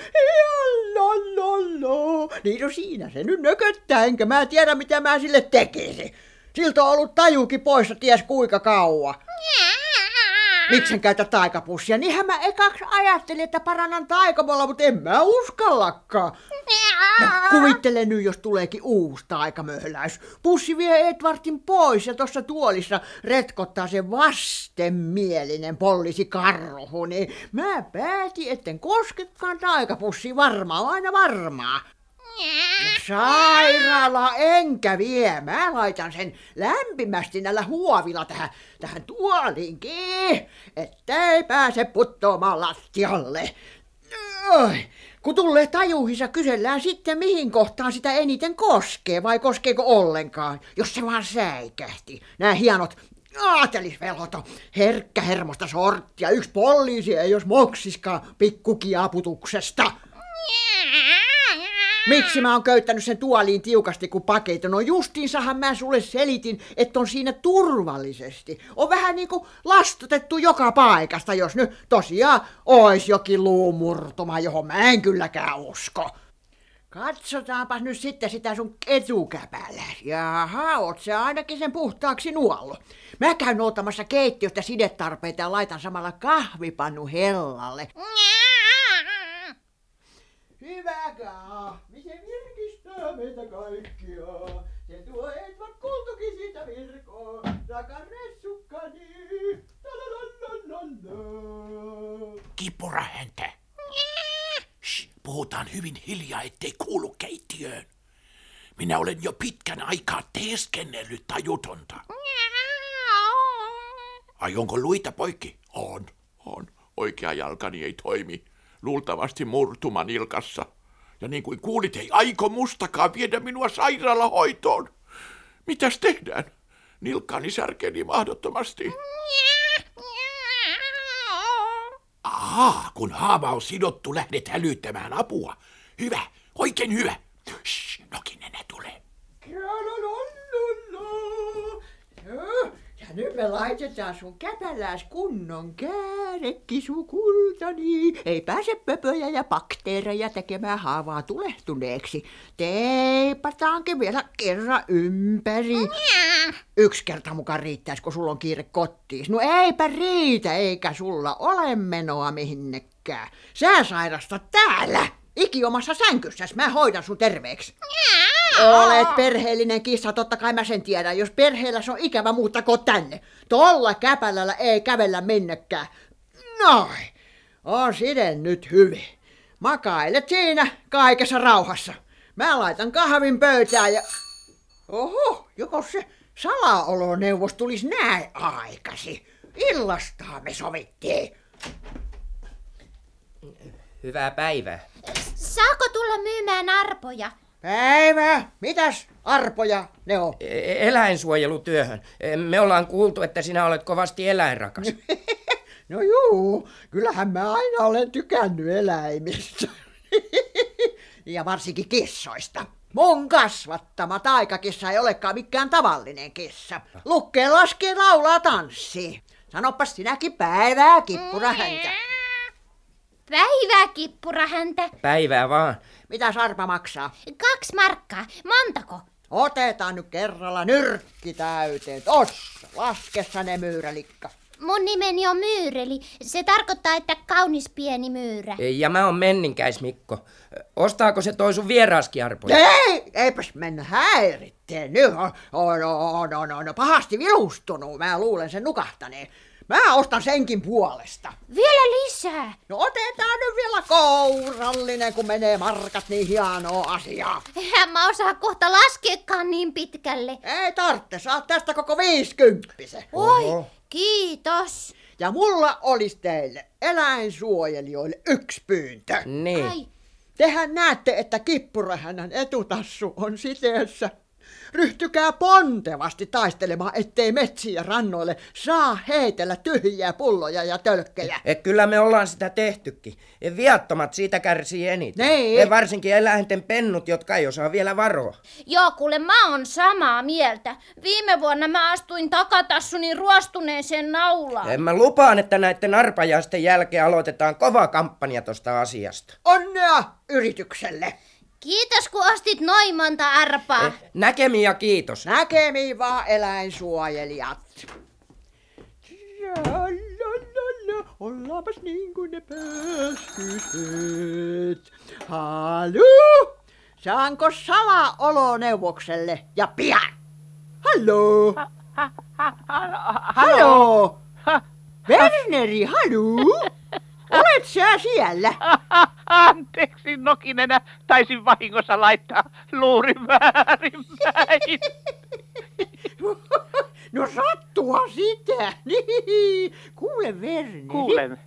Jallalala. Niin no siinä se nyt nököttää, enkä mä tiedä mitä mä sille tekisin. Siltä on ollut tajukin poissa ties kuinka kauan. Miksen käytä taikapussia? Niinhän mä ekaksi ajattelin, että parannan taikamolla, mutta en mä uskallakaan. Ja kuvittele nyt, jos tuleekin uusi taikamöhläys. Pussi vie Edwardin pois ja tuossa tuolissa retkottaa se vastenmielinen poliisi karhu, niin mä päätin, etten koskekaan taikapussi varmaan, aina varmaa. Sairaala enkä vie. Mä laitan sen lämpimästi näillä huovilla tähän, tähän tuoliinkin, ettei pääse puttoamaan lattialle. Oi. Kun tulee tajuhissa, kysellään sitten mihin kohtaan sitä eniten koskee vai koskeeko ollenkaan, jos se vaan säikähti. Nämä hienot Aatelis veloto, herkkä hermosta sorttia, yksi poliisi ei jos moksiskaan pikkukiaputuksesta. Miksi mä oon köyttänyt sen tuoliin tiukasti kuin pakeita? No justiinsahan mä sulle selitin, että on siinä turvallisesti. On vähän niinku lastutettu joka paikasta, jos nyt tosiaan ois jokin luumurtuma, johon mä en kylläkään usko. Katsotaanpas nyt sitten sitä sun etukäpällä. Jaha, oot sä ainakin sen puhtaaksi nuollut. Mä käyn ottamassa keittiöstä sidetarpeita ja laitan samalla kahvipannu hellalle. Hyvä kahvi, virkistää meitä kaikkia. Se tuo Edvard Kultukin siitä virkoon, rakas ressukkani. Kippurahäntä. Shh, puhutaan hyvin hiljaa, ettei kuulu keittiöön. Minä olen jo pitkän aikaa teeskennellyt tajutonta. Ai onko luita poikki? On, on. Oikea jalkani ei toimi. Luultavasti murtuma nilkassa. Ja niin kuin kuulit, ei aiko mustakaan viedä minua sairaalahoitoon. Mitäs tehdään? Nilkkani särkeli mahdottomasti. Aa, kun haava on sidottu, lähdet hälyttämään apua. Hyvä, oikein hyvä. Shh, nokinenä tulee. Joo, Ja nyt me laitetaan sun käpälääs kunnon käärekki sukultani. Ei pääse pöpöjä ja bakteereja tekemään haavaa tulehtuneeksi. Teipataankin vielä kerran ympäri. Yksi kerta mukaan riittäis, kun sulla on kiire kotiin. No eipä riitä, eikä sulla ole menoa mihinnekään. Sä sairastat täällä. Ikiomassa sänkyssäs, mä hoidan sun terveeksi. Olet perheellinen kissa, totta kai mä sen tiedän. Jos perheellä se on ikävä, muuttako tänne. Tolla käpälällä ei kävellä minnekään. Noin. On siden nyt hyvin. Makailet siinä kaikessa rauhassa. Mä laitan kahvin pöytään ja... Oho, joko se salaoloneuvos tulisi näin aikasi. Illastaa me sovittiin. Hyvää päivää. Saako tulla myymään arpoja? Päivä, mitäs arpoja ne on? E- Eläinsuojelutyöhön. E, Me ollaan kuultu, että sinä olet kovasti eläinrakas. *laughs* No juu, kyllähän mä aina olen tykännyt eläimistä. *laughs* ja varsinkin kissoista. Mun kasvattama taikakissa ei olekaan mikään tavallinen kissa. Lukkee, laskee, laulaa, tanssii. Sanopas sinäkin päivää, kippura häntä. Päivää, kippurahäntä. Päivää vaan. Mitä sarpa maksaa? Kaksi markkaa. Montako? Otetaan nyt kerralla nyrkki täyteen. Tossa, laskessa ne myyrälikka. Mun nimeni on Myyreli. Se tarkoittaa, että kaunis pieni myyrä. Ja mä oon Menninkäis Mikko. Ostaako se toi sun vieraaskiarpoja? Ei, eipäs mennä häiritteen. Nyt on, on, on, on, on pahasti vilustunut. Mä luulen sen nukahtaneen. Mä ostan senkin puolesta. Vielä lisää. No otetaan nyt vielä kourallinen, kun menee markat niin hienoa asiaa. En mä osaa kohta laskeekaan niin pitkälle. Ei tarvitse, saat tästä koko viisikymppisen. Oi, kiitos. Ja mulla olisi teille eläinsuojelijoille yksi pyyntö. Niin. Ai, Tehän näette, että kippurahännän etutassu on siteessä. Ryhtykää pontevasti taistelemaan, ettei metsiin ja rannoille saa heitellä tyhjiä pulloja ja tölkkejä. E, kyllä me ollaan sitä tehtykin. E, viattomat siitä kärsii eniten. Niin. E, varsinkin eläinten pennut, jotka ei osaa vielä varoa. joo, kuule mä oon samaa mieltä. Viime vuonna mä astuin takatassuni ruostuneeseen naulaan. E, mä lupaan, että näiden arpajaisten jälkeen aloitetaan kova kampanja tosta asiasta. Onnea yritykselle! Kiitos kun ostit noin monta arpaa. Näkemiin ja kiitos. Näkemiin vaan eläinsuojelijat. Ollaanpas niin kuin ne pääskyset. Halu! Saanko salaoloneuvokselle ja pian? Hallo? Hallo? Werneri, halu? *laughs* Olet sä siellä? *laughs* Anteeksi, Nokinenä. Taisin vahingossa laittaa luurin väärinpäin. *laughs* No sattua sitä. Niin. *laughs* Kuule Verneri. Kuulen.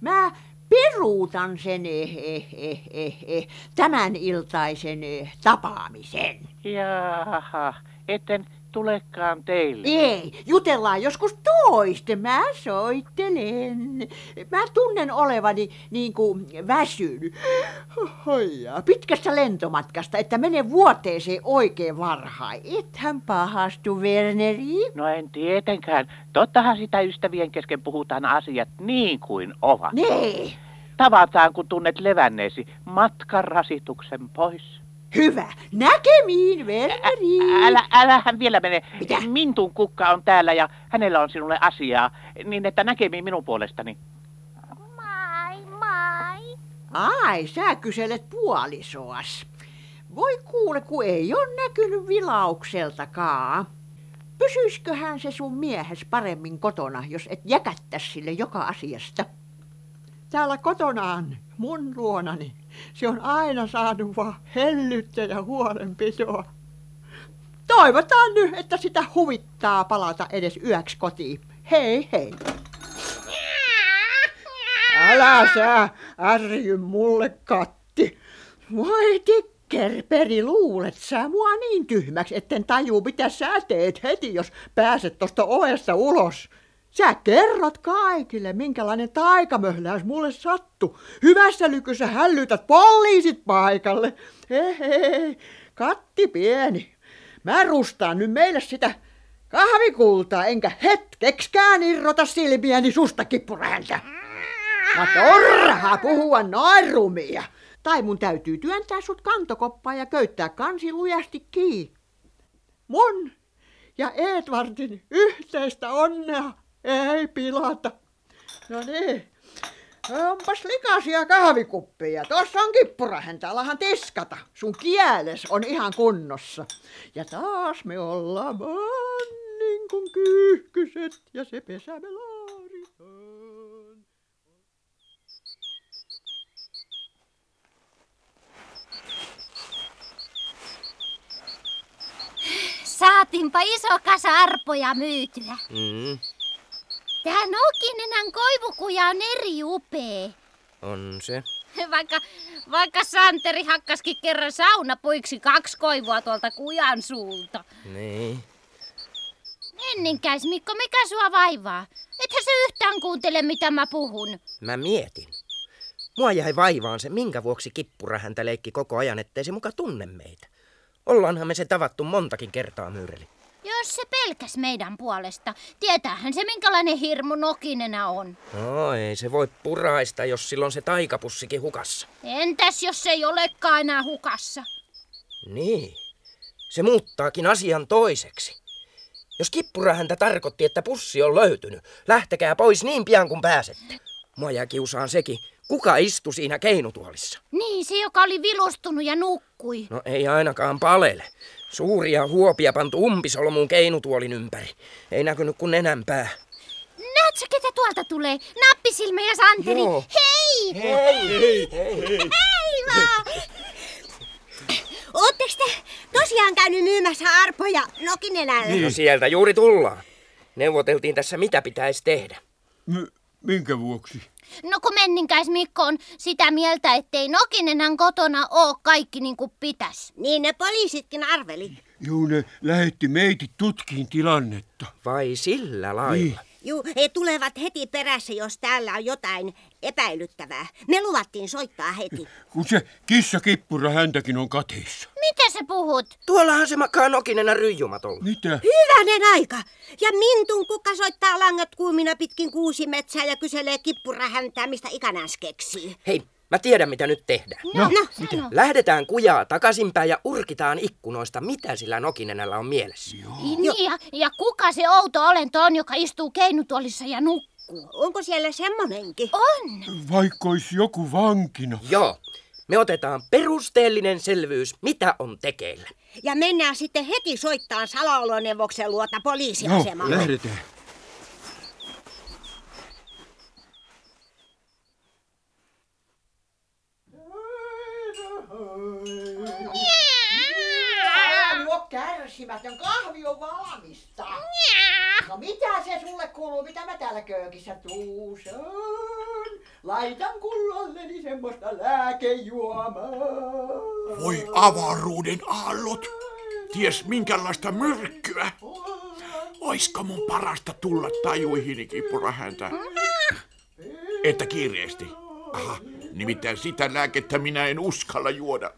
Mä peruutan sen eh, eh, eh, eh, eh, tämän iltaisen eh, tapaamisen. Jaha, etten tulekaan teille? Ei, jutellaan joskus toisten. Mä soittelen. Mä tunnen olevani niin kuin väsynyt. Hoijaa, pitkästä lentomatkasta, että mene vuoteeseen oikein varhain. Ethän pahastu, Werneri. No en tietenkään. Tottahan sitä ystävien kesken puhutaan asiat niin kuin ovat. Nee. Tavataan, kun tunnet levänneesi matkan rasituksen pois. Hyvä. Näkemiin, Werneri. Älä, älähän vielä mene. Mitä? Mintun kukka on täällä ja hänellä on sinulle asiaa, niin että näkemiin minun puolestani. Mai, mai. Ai, sä kyselet puolisoas. Voi kuule, kun ei ole näkynyt vilaukseltakaan. Pysyisköhän se sun miehes paremmin kotona, jos et jäkättäisi sille joka asiasta? Täällä kotonaan, mun luonani, se on aina saanut vaan hellyttä ja huolenpitoa. Toivotaan nyt, että sitä huvittaa palata edes yöksi kotiin. Hei hei. Älä sä ärjy mulle, Katti. Voi tikkerperi, luulet sä mua niin tyhmäksi, etten tajuu mitä sä teet heti, jos pääset tosta ovesta ulos. Sä kerrot kaikille, minkälainen taikamöhläys mulle sattu. Hyvässä lykyssä hällytät poliisit paikalle. Hei, hei, Katti pieni. Mä rustaan nyt meille sitä kahvikultaa, enkä hetkekskään irrota silmiäni susta kippuräänsä. Mä turha puhua noin rumia. Tai mun täytyy työntää sut kantokoppaan ja köyttää kansi lujasti kiinni. Mun ja Edwardin yhteistä onnea ei pilata. No niin. Onpas likaisia kahvikuppeja. Tuossa on kippurahenta, alahan tiskata. Sun kieles on ihan kunnossa. Ja taas me ollaan vaan niin kuin kyyhkyset ja se pesämme laaritaan. Saatiinpa iso kasa arpoja myytyä. Mm, Tää Nokinenän koivukuja on eri upea. on se. *laughs* Vaikka, vaikka Santeri hakkaskin kerran saunapuiksi kaksi koivua tuolta kujan suulta. Niin. Enninkäis, Mikko, mikä sua vaivaa? Ethän se yhtään kuuntele, mitä mä puhun. Mä mietin. Mua jäi vaivaan se, minkä vuoksi kippura häntä leikki koko ajan, ettei se muka tunne meitä. Ollaanhan me se tavattu montakin kertaa, Myyreli. Jos se pelkäs meidän puolesta, tietäähän se, minkälainen hirmu Nokinenä on. No ei se voi puraista, jos silloin se taikapussikin hukassa. Entäs jos se ei olekaan enää hukassa? Niin. Se muuttaakin asian toiseksi. Jos kippura häntä tarkoitti, että pussi on löytynyt, lähtekää pois niin pian kuin pääsette. Mua jää kiusaan sekin. Kuka istui siinä keinutuolissa? Niin, se joka oli vilustunut ja nukkui. No ei ainakaan palele. Suuria huopia pantu umpisolmuun keinutuolin ympäri. Ei näkynyt kuin nenänpää. Näetkö, ketä tuolta tulee? Nappisilmä ja Santeri. Joo. Hei! Hei, hei, hei. Hei vaan! Ootteko te tosiaan käynyt myymässä arpoja Nokinenälle? No sieltä juuri tullaan. Neuvoteltiin tässä, mitä pitäisi tehdä. M- minkä vuoksi? No kun menninkäis Mikko on sitä mieltä, ettei Nokinenän kotona oo kaikki niin kuin pitäis. Niin ne poliisitkin arveli. Juu, ne lähetti meitit tutkiin tilannetta. Vai sillä lailla? Niin. Juu, he tulevat heti perässä, jos täällä on jotain epäilyttävää. Me luvattiin soittaa heti. Kun se kissa kippura häntäkin on kateissa. Mitä sä puhut? Tuollahan se makaa Nokinenä ryijumatolla. Mitä? Hyvänen aika! Ja Mintun kukka soittaa langat kuumina pitkin kuusimetsää ja kyselee kippura häntää, mistä ikänäs keksii. Hei, mä tiedän mitä nyt tehdään. No, no, sano. Lähdetään kujaa takaisinpäin ja urkitaan ikkunoista, mitä sillä Nokinenällä on mielessä. Niin, ja, ja kuka se outo olento on, joka istuu keinutuolissa ja nukkuu? Onko siellä semmonenkin? On! Vaikka olisi joku vankina. Joo, me otetaan perusteellinen selvyys, mitä on tekeillä. Ja mennään sitten heti soittaa salaoloneuvoksen luota poliisiasemalle. lähdetään. Älä oo kärsimätön, kahvi on valmista. No mitä se sulle kuuluu, mitä mä täällä köökissä tuusan? Laitan kullalleni semmoista lääkejuomaa. Voi avaruuden aallot. ties minkälaista myrkkyä. Oisko mun parasta tulla tajuihini kippurahäntä? Että kiireesti. Aha, nimittäin sitä lääkettä minä en uskalla juoda.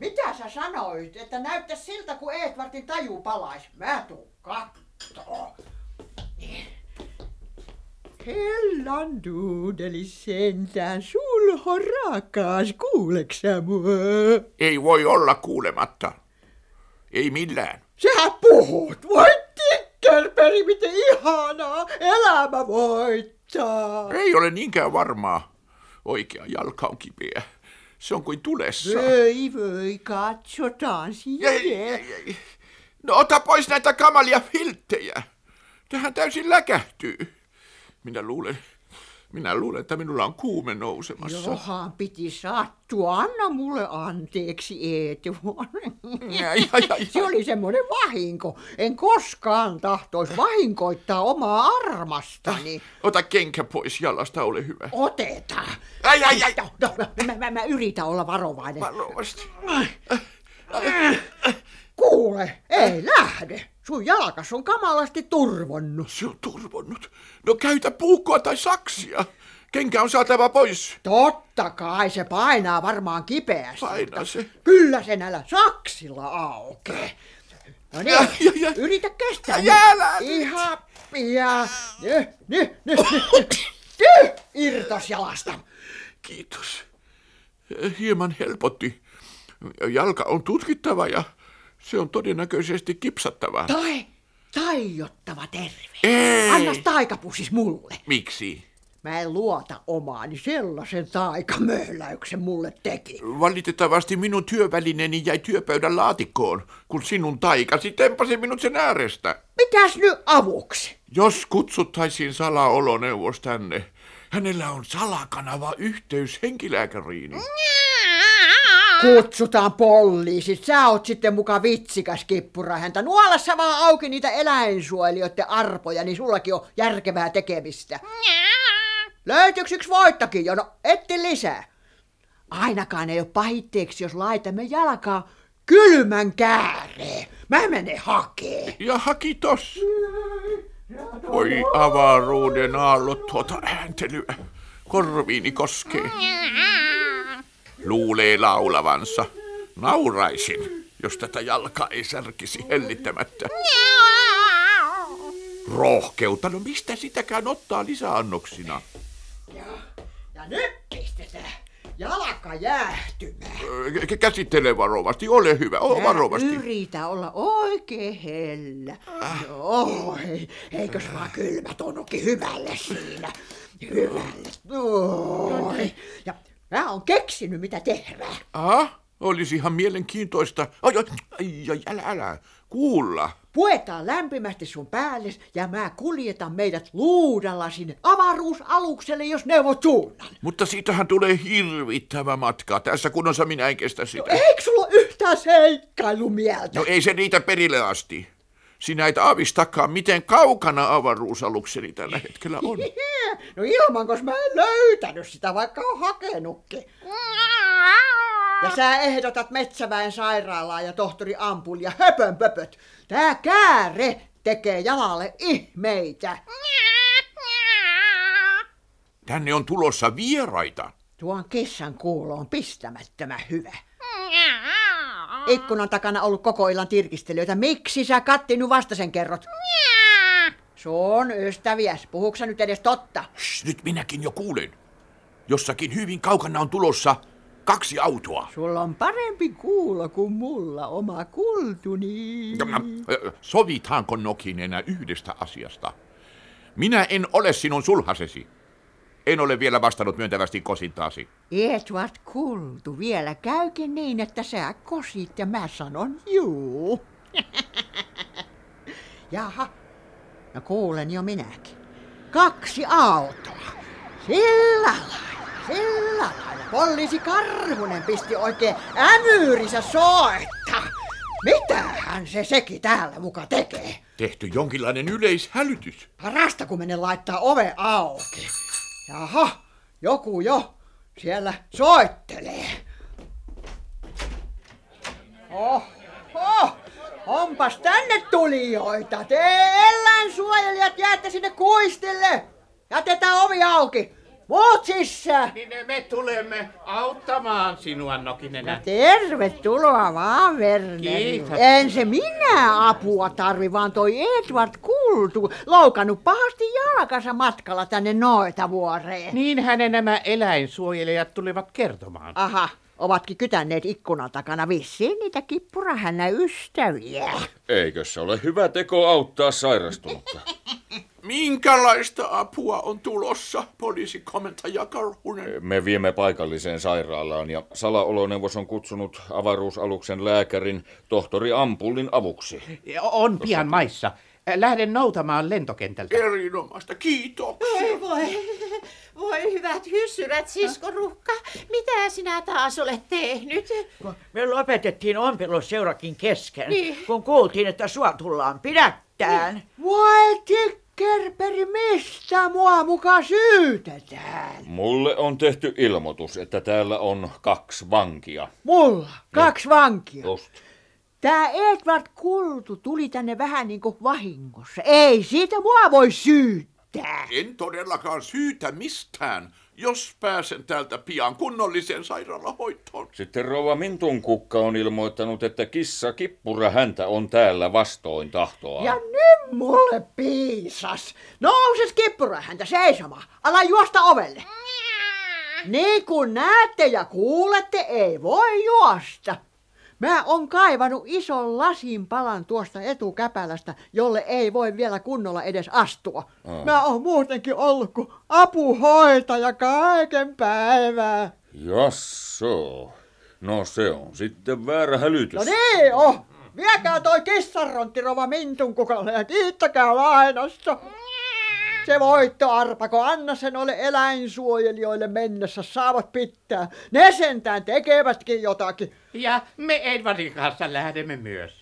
Mitä sä sanoit, että näyttä siltä, kun Edwardin taju palais? Mä tuun kattoo. Hellan duudeli sentään, sulho rakas, kuuleksä mua? Ei voi olla kuulematta. Ei millään. Sä puhut, voi tikkelperi, miten ihanaa, elämä voittaa. Ei ole niinkään varmaa. Oikea jalka on kipeä. Se on kuin tulessa. Voi voi, katsotaan sinne. Ei, ei, ei. No ota pois näitä kamalia filttejä. Tähän täysin läkähtyy. Minä luulen, minä luulen, että minulla on kuume nousemassa. Johan piti sattua. Anna mulle anteeksi, Eetu. Ja, ja, ja, ja. Se oli semmoinen vahinko. En koskaan tahtoisi vahinkoittaa omaa armastani. Ota kenkä pois jalasta, ole hyvä. Otetaan. Ai, ai, ai. No, no, mä, mä, mä yritän olla varovainen. Varovasti. Kuule, ei lähde. Sun jalkas on kamalasti turvonnut. Se on turvonnut. No käytä puukkoa tai saksia. Kenkä on saatava pois. Totta kai, se painaa varmaan kipeästi. Painaa se. Kyllä se näillä saksilla aukee. No niin, Ja, ja, ja. yritä kestää. Älä nyt. Ihan pian. Nyt, nyt, nyt, nyt. Nyt, irtos jalasta. Kiitos. Hieman helpotti. Jalka on tutkittava ja se on todennäköisesti kipsattava. Tai, taiottava terve. Ei. Anna taikapussis mulle. Miksi? Mä en luota omaani, sellaisen taikamöhläyksen mulle teki. Valitettavasti minun työvälineeni jäi työpöydän laatikkoon, kun sinun taikasi tempasi minut sen äärestä. Mitäs nyt avuksi? Jos kutsuttaisiin salaoloneuvos tänne, hänellä on salakanava yhteys henkilääkäriin. Kutsutaan poliisit. Sä oot sitten muka vitsikäs kippurahäntä. Nuolla sä vaan auki niitä eläinsuojelijoiden arpoja, niin sullakin on järkevää tekemistä. Löytyykö yksi voittakin jo? No, etti lisää. Ainakaan ei ole pahitteeksi, jos laitamme jalkaa kylmän kääreen. Mä menen hakee. Ja haki tos. Voi avaruuden aallot tuota ääntelyä. Korviini koskee. Luulee laulavansa. Nauraisin, jos tätä jalkaa ei särkisi hellittämättä. Rohkeutta, no mistä sitäkään ottaa lisäannoksina? Ja nyt pistetään jalka jäähtymään. Käsittele varovasti, ole hyvä, ole varovasti. Yritä olla oikein hellä. Joo, ei, eikös vaan kylmä tunnukin hyvälle siinä. Hyvälle. Oi. Ja mä oon keksinyt, mitä tehdään. Aha, olisi ihan mielenkiintoista. Ai, ai, ai, älä, älä, kuulla. Puetaan lämpimästi sun päälle ja mä kuljetan meidät luudalla sinne avaruusalukselle, jos neuvot suunnan. Mutta siitähän tulee hirvittävä matka. Tässä kunnossa minä en kestä sitä. Eikö sulla yhtään seikkailumieltä? No ei se riitä perille asti. Sinä et aavistakaan, miten kaukana avaruusalukseni tällä hetkellä on. *laughs* No ilman, koska mä en löytänyt sitä, vaikka on hakenutkin. Ja sä ehdotat Metsäväen sairaalaa ja tohtori Ampul ja höpön pöpöt. Tää kääre tekee jalalle ihmeitä. Tänne on tulossa vieraita. Tuon kissan kuulo on pistämättömän hyvä. *laughs* Ikkunan takana ollut koko illan tirkistelijöitä. Miksi sä Katti vasta sen kerrot? Sun ystäviäs, puhuuko sä nyt edes totta? Shh, nyt minäkin jo kuulen. Jossakin hyvin kaukana on tulossa kaksi autoa. Sulla on parempi kuulo kuin mulla, oma kultuni. Sovitaanko Nokinenä yhdestä asiasta? Minä en ole sinun sulhasesi. En ole vielä vastannut myöntävästi kosintaasi. Edward Kultu, vielä käykin niin, että sä kosit ja mä sanon juu. *laughs* Jaha, no kuulen jo minäkin. Kaksi autoa. Sillä lailla, sillä lailla. Poliisi Karhunen pisti oikein ämyyrinsä soittaa. Mitähän se sekin täällä muka tekee? Tehty jonkinlainen yleishälytys. Parasta, kun menen laittaa ove auki. Jaha, joku jo siellä soittelee. Oho, onpas tänne tulijoita. Te eläinsuojelijat jäätte sinne kuistille. Jätetään ovi auki. Muut sisään. Niin me tulemme auttamaan sinua, Nokinenä. Tervetuloa vaan, Werneri. Kiitos. En se minä apua tarvi, vaan toi Edward Kultu loukannut pahasti jalkansa matkalla tänne Noitavuoreen. Niin hänen nämä eläinsuojelijat tulivat kertomaan. Aha, ovatkin kytänneet ikkunan takana vissiin niitä kippurahännä ystäviä. Eikö se ole hyvä teko auttaa sairastunutta? *laughs* Minkälaista apua on tulossa, poliisikomentaja Karhunen? Me viemme paikalliseen sairaalaan ja salaoloneuvos on kutsunut avaruusaluksen lääkärin tohtori Ampullin avuksi. On pian maissa. Lähden noutamaan lentokentältä. Erinomaista, kiitoksia. Voi voi, voi hyvät hyssyrät, siskorukka. Mitä sinä taas olet tehnyt? Me lopetettiin ompelusseurakin kesken, Niin. kun kuultiin, että sua tullaan pidättään. Vai tikkerperi, mistä mua muka syytetään? Mulle on tehty ilmoitus, että täällä on kaksi vankia. Mulla, kaksi vankia. Just. Tää Edward Kultu tuli tänne vähän niin kuin vahingossa. Ei siitä mua voi syyttää. En todellakaan syytä mistään, jos pääsen täältä pian kunnolliseen sairaalahoitoon. Sitten rouva Mintun kukka on ilmoittanut, että kissa kippura häntä on täällä vastoin tahtoa. Ja nyt mulle piisas. Nouses kippura häntä seisomaan. Ala juosta ovelle. Niin kuin näette ja kuulette, ei voi juosta. Mä oon kaivannut ison lasin palan tuosta etukäpälästä, jolle ei voi vielä kunnolla edes astua. Aa. Mä oon muutenkin ollut kuin apuhoitaja kaiken päivää. Jasso. No se on sitten väärä hälytys. No niin, oh. Viekää toi kissanrontti rova Mintun kukalle ja kiittäkää lainasta. Se voitto, Arpako, anna sen ole eläinsuojelijoille mennessä, saavat pitää. Ne sentään tekevätkin jotakin. Ja me Edvardin kanssa lähdemme myös.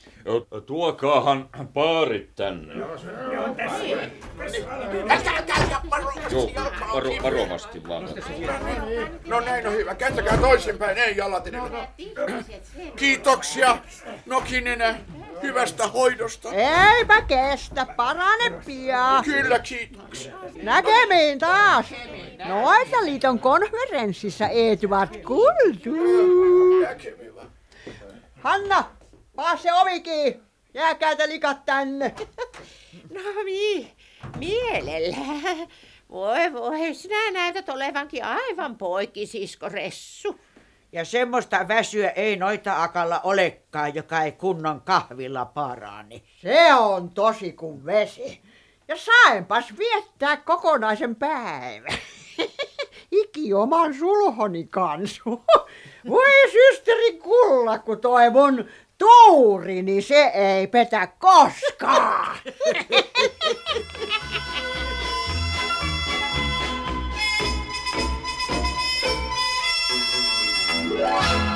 Tuokaahan paarit tänne. Joo, varo, varovasti vaan. No näin on hyvä. Kääntäkää toisinpäin, ei jalat enemmän. Kiitoksia, Nokinenä, hyvästä hoidosta. Eipä kestä, parane pian. Kyllä, kiitoksia. Näkemiin taas. Noita liiton konferenssissa Edward Kultu. Hanna, paa se ovikin. Jääkää te likat tänne. No niin, mielellään. Voi voi, sinä näytät olevankin aivan poikki, sisko Ressu. Ja semmoista väsyä ei noita akalla olekaan, joka ei kunnon kahvilla parani. Se on tosi kuin vesi. Ja sainpas viettää kokonaisen päivän. *laughs* Iki oman sulhoni kansu. *laughs* Voi systeri kulla, kun toi mun tuuri, niin se ei petä koskaan. *laughs* Yeah.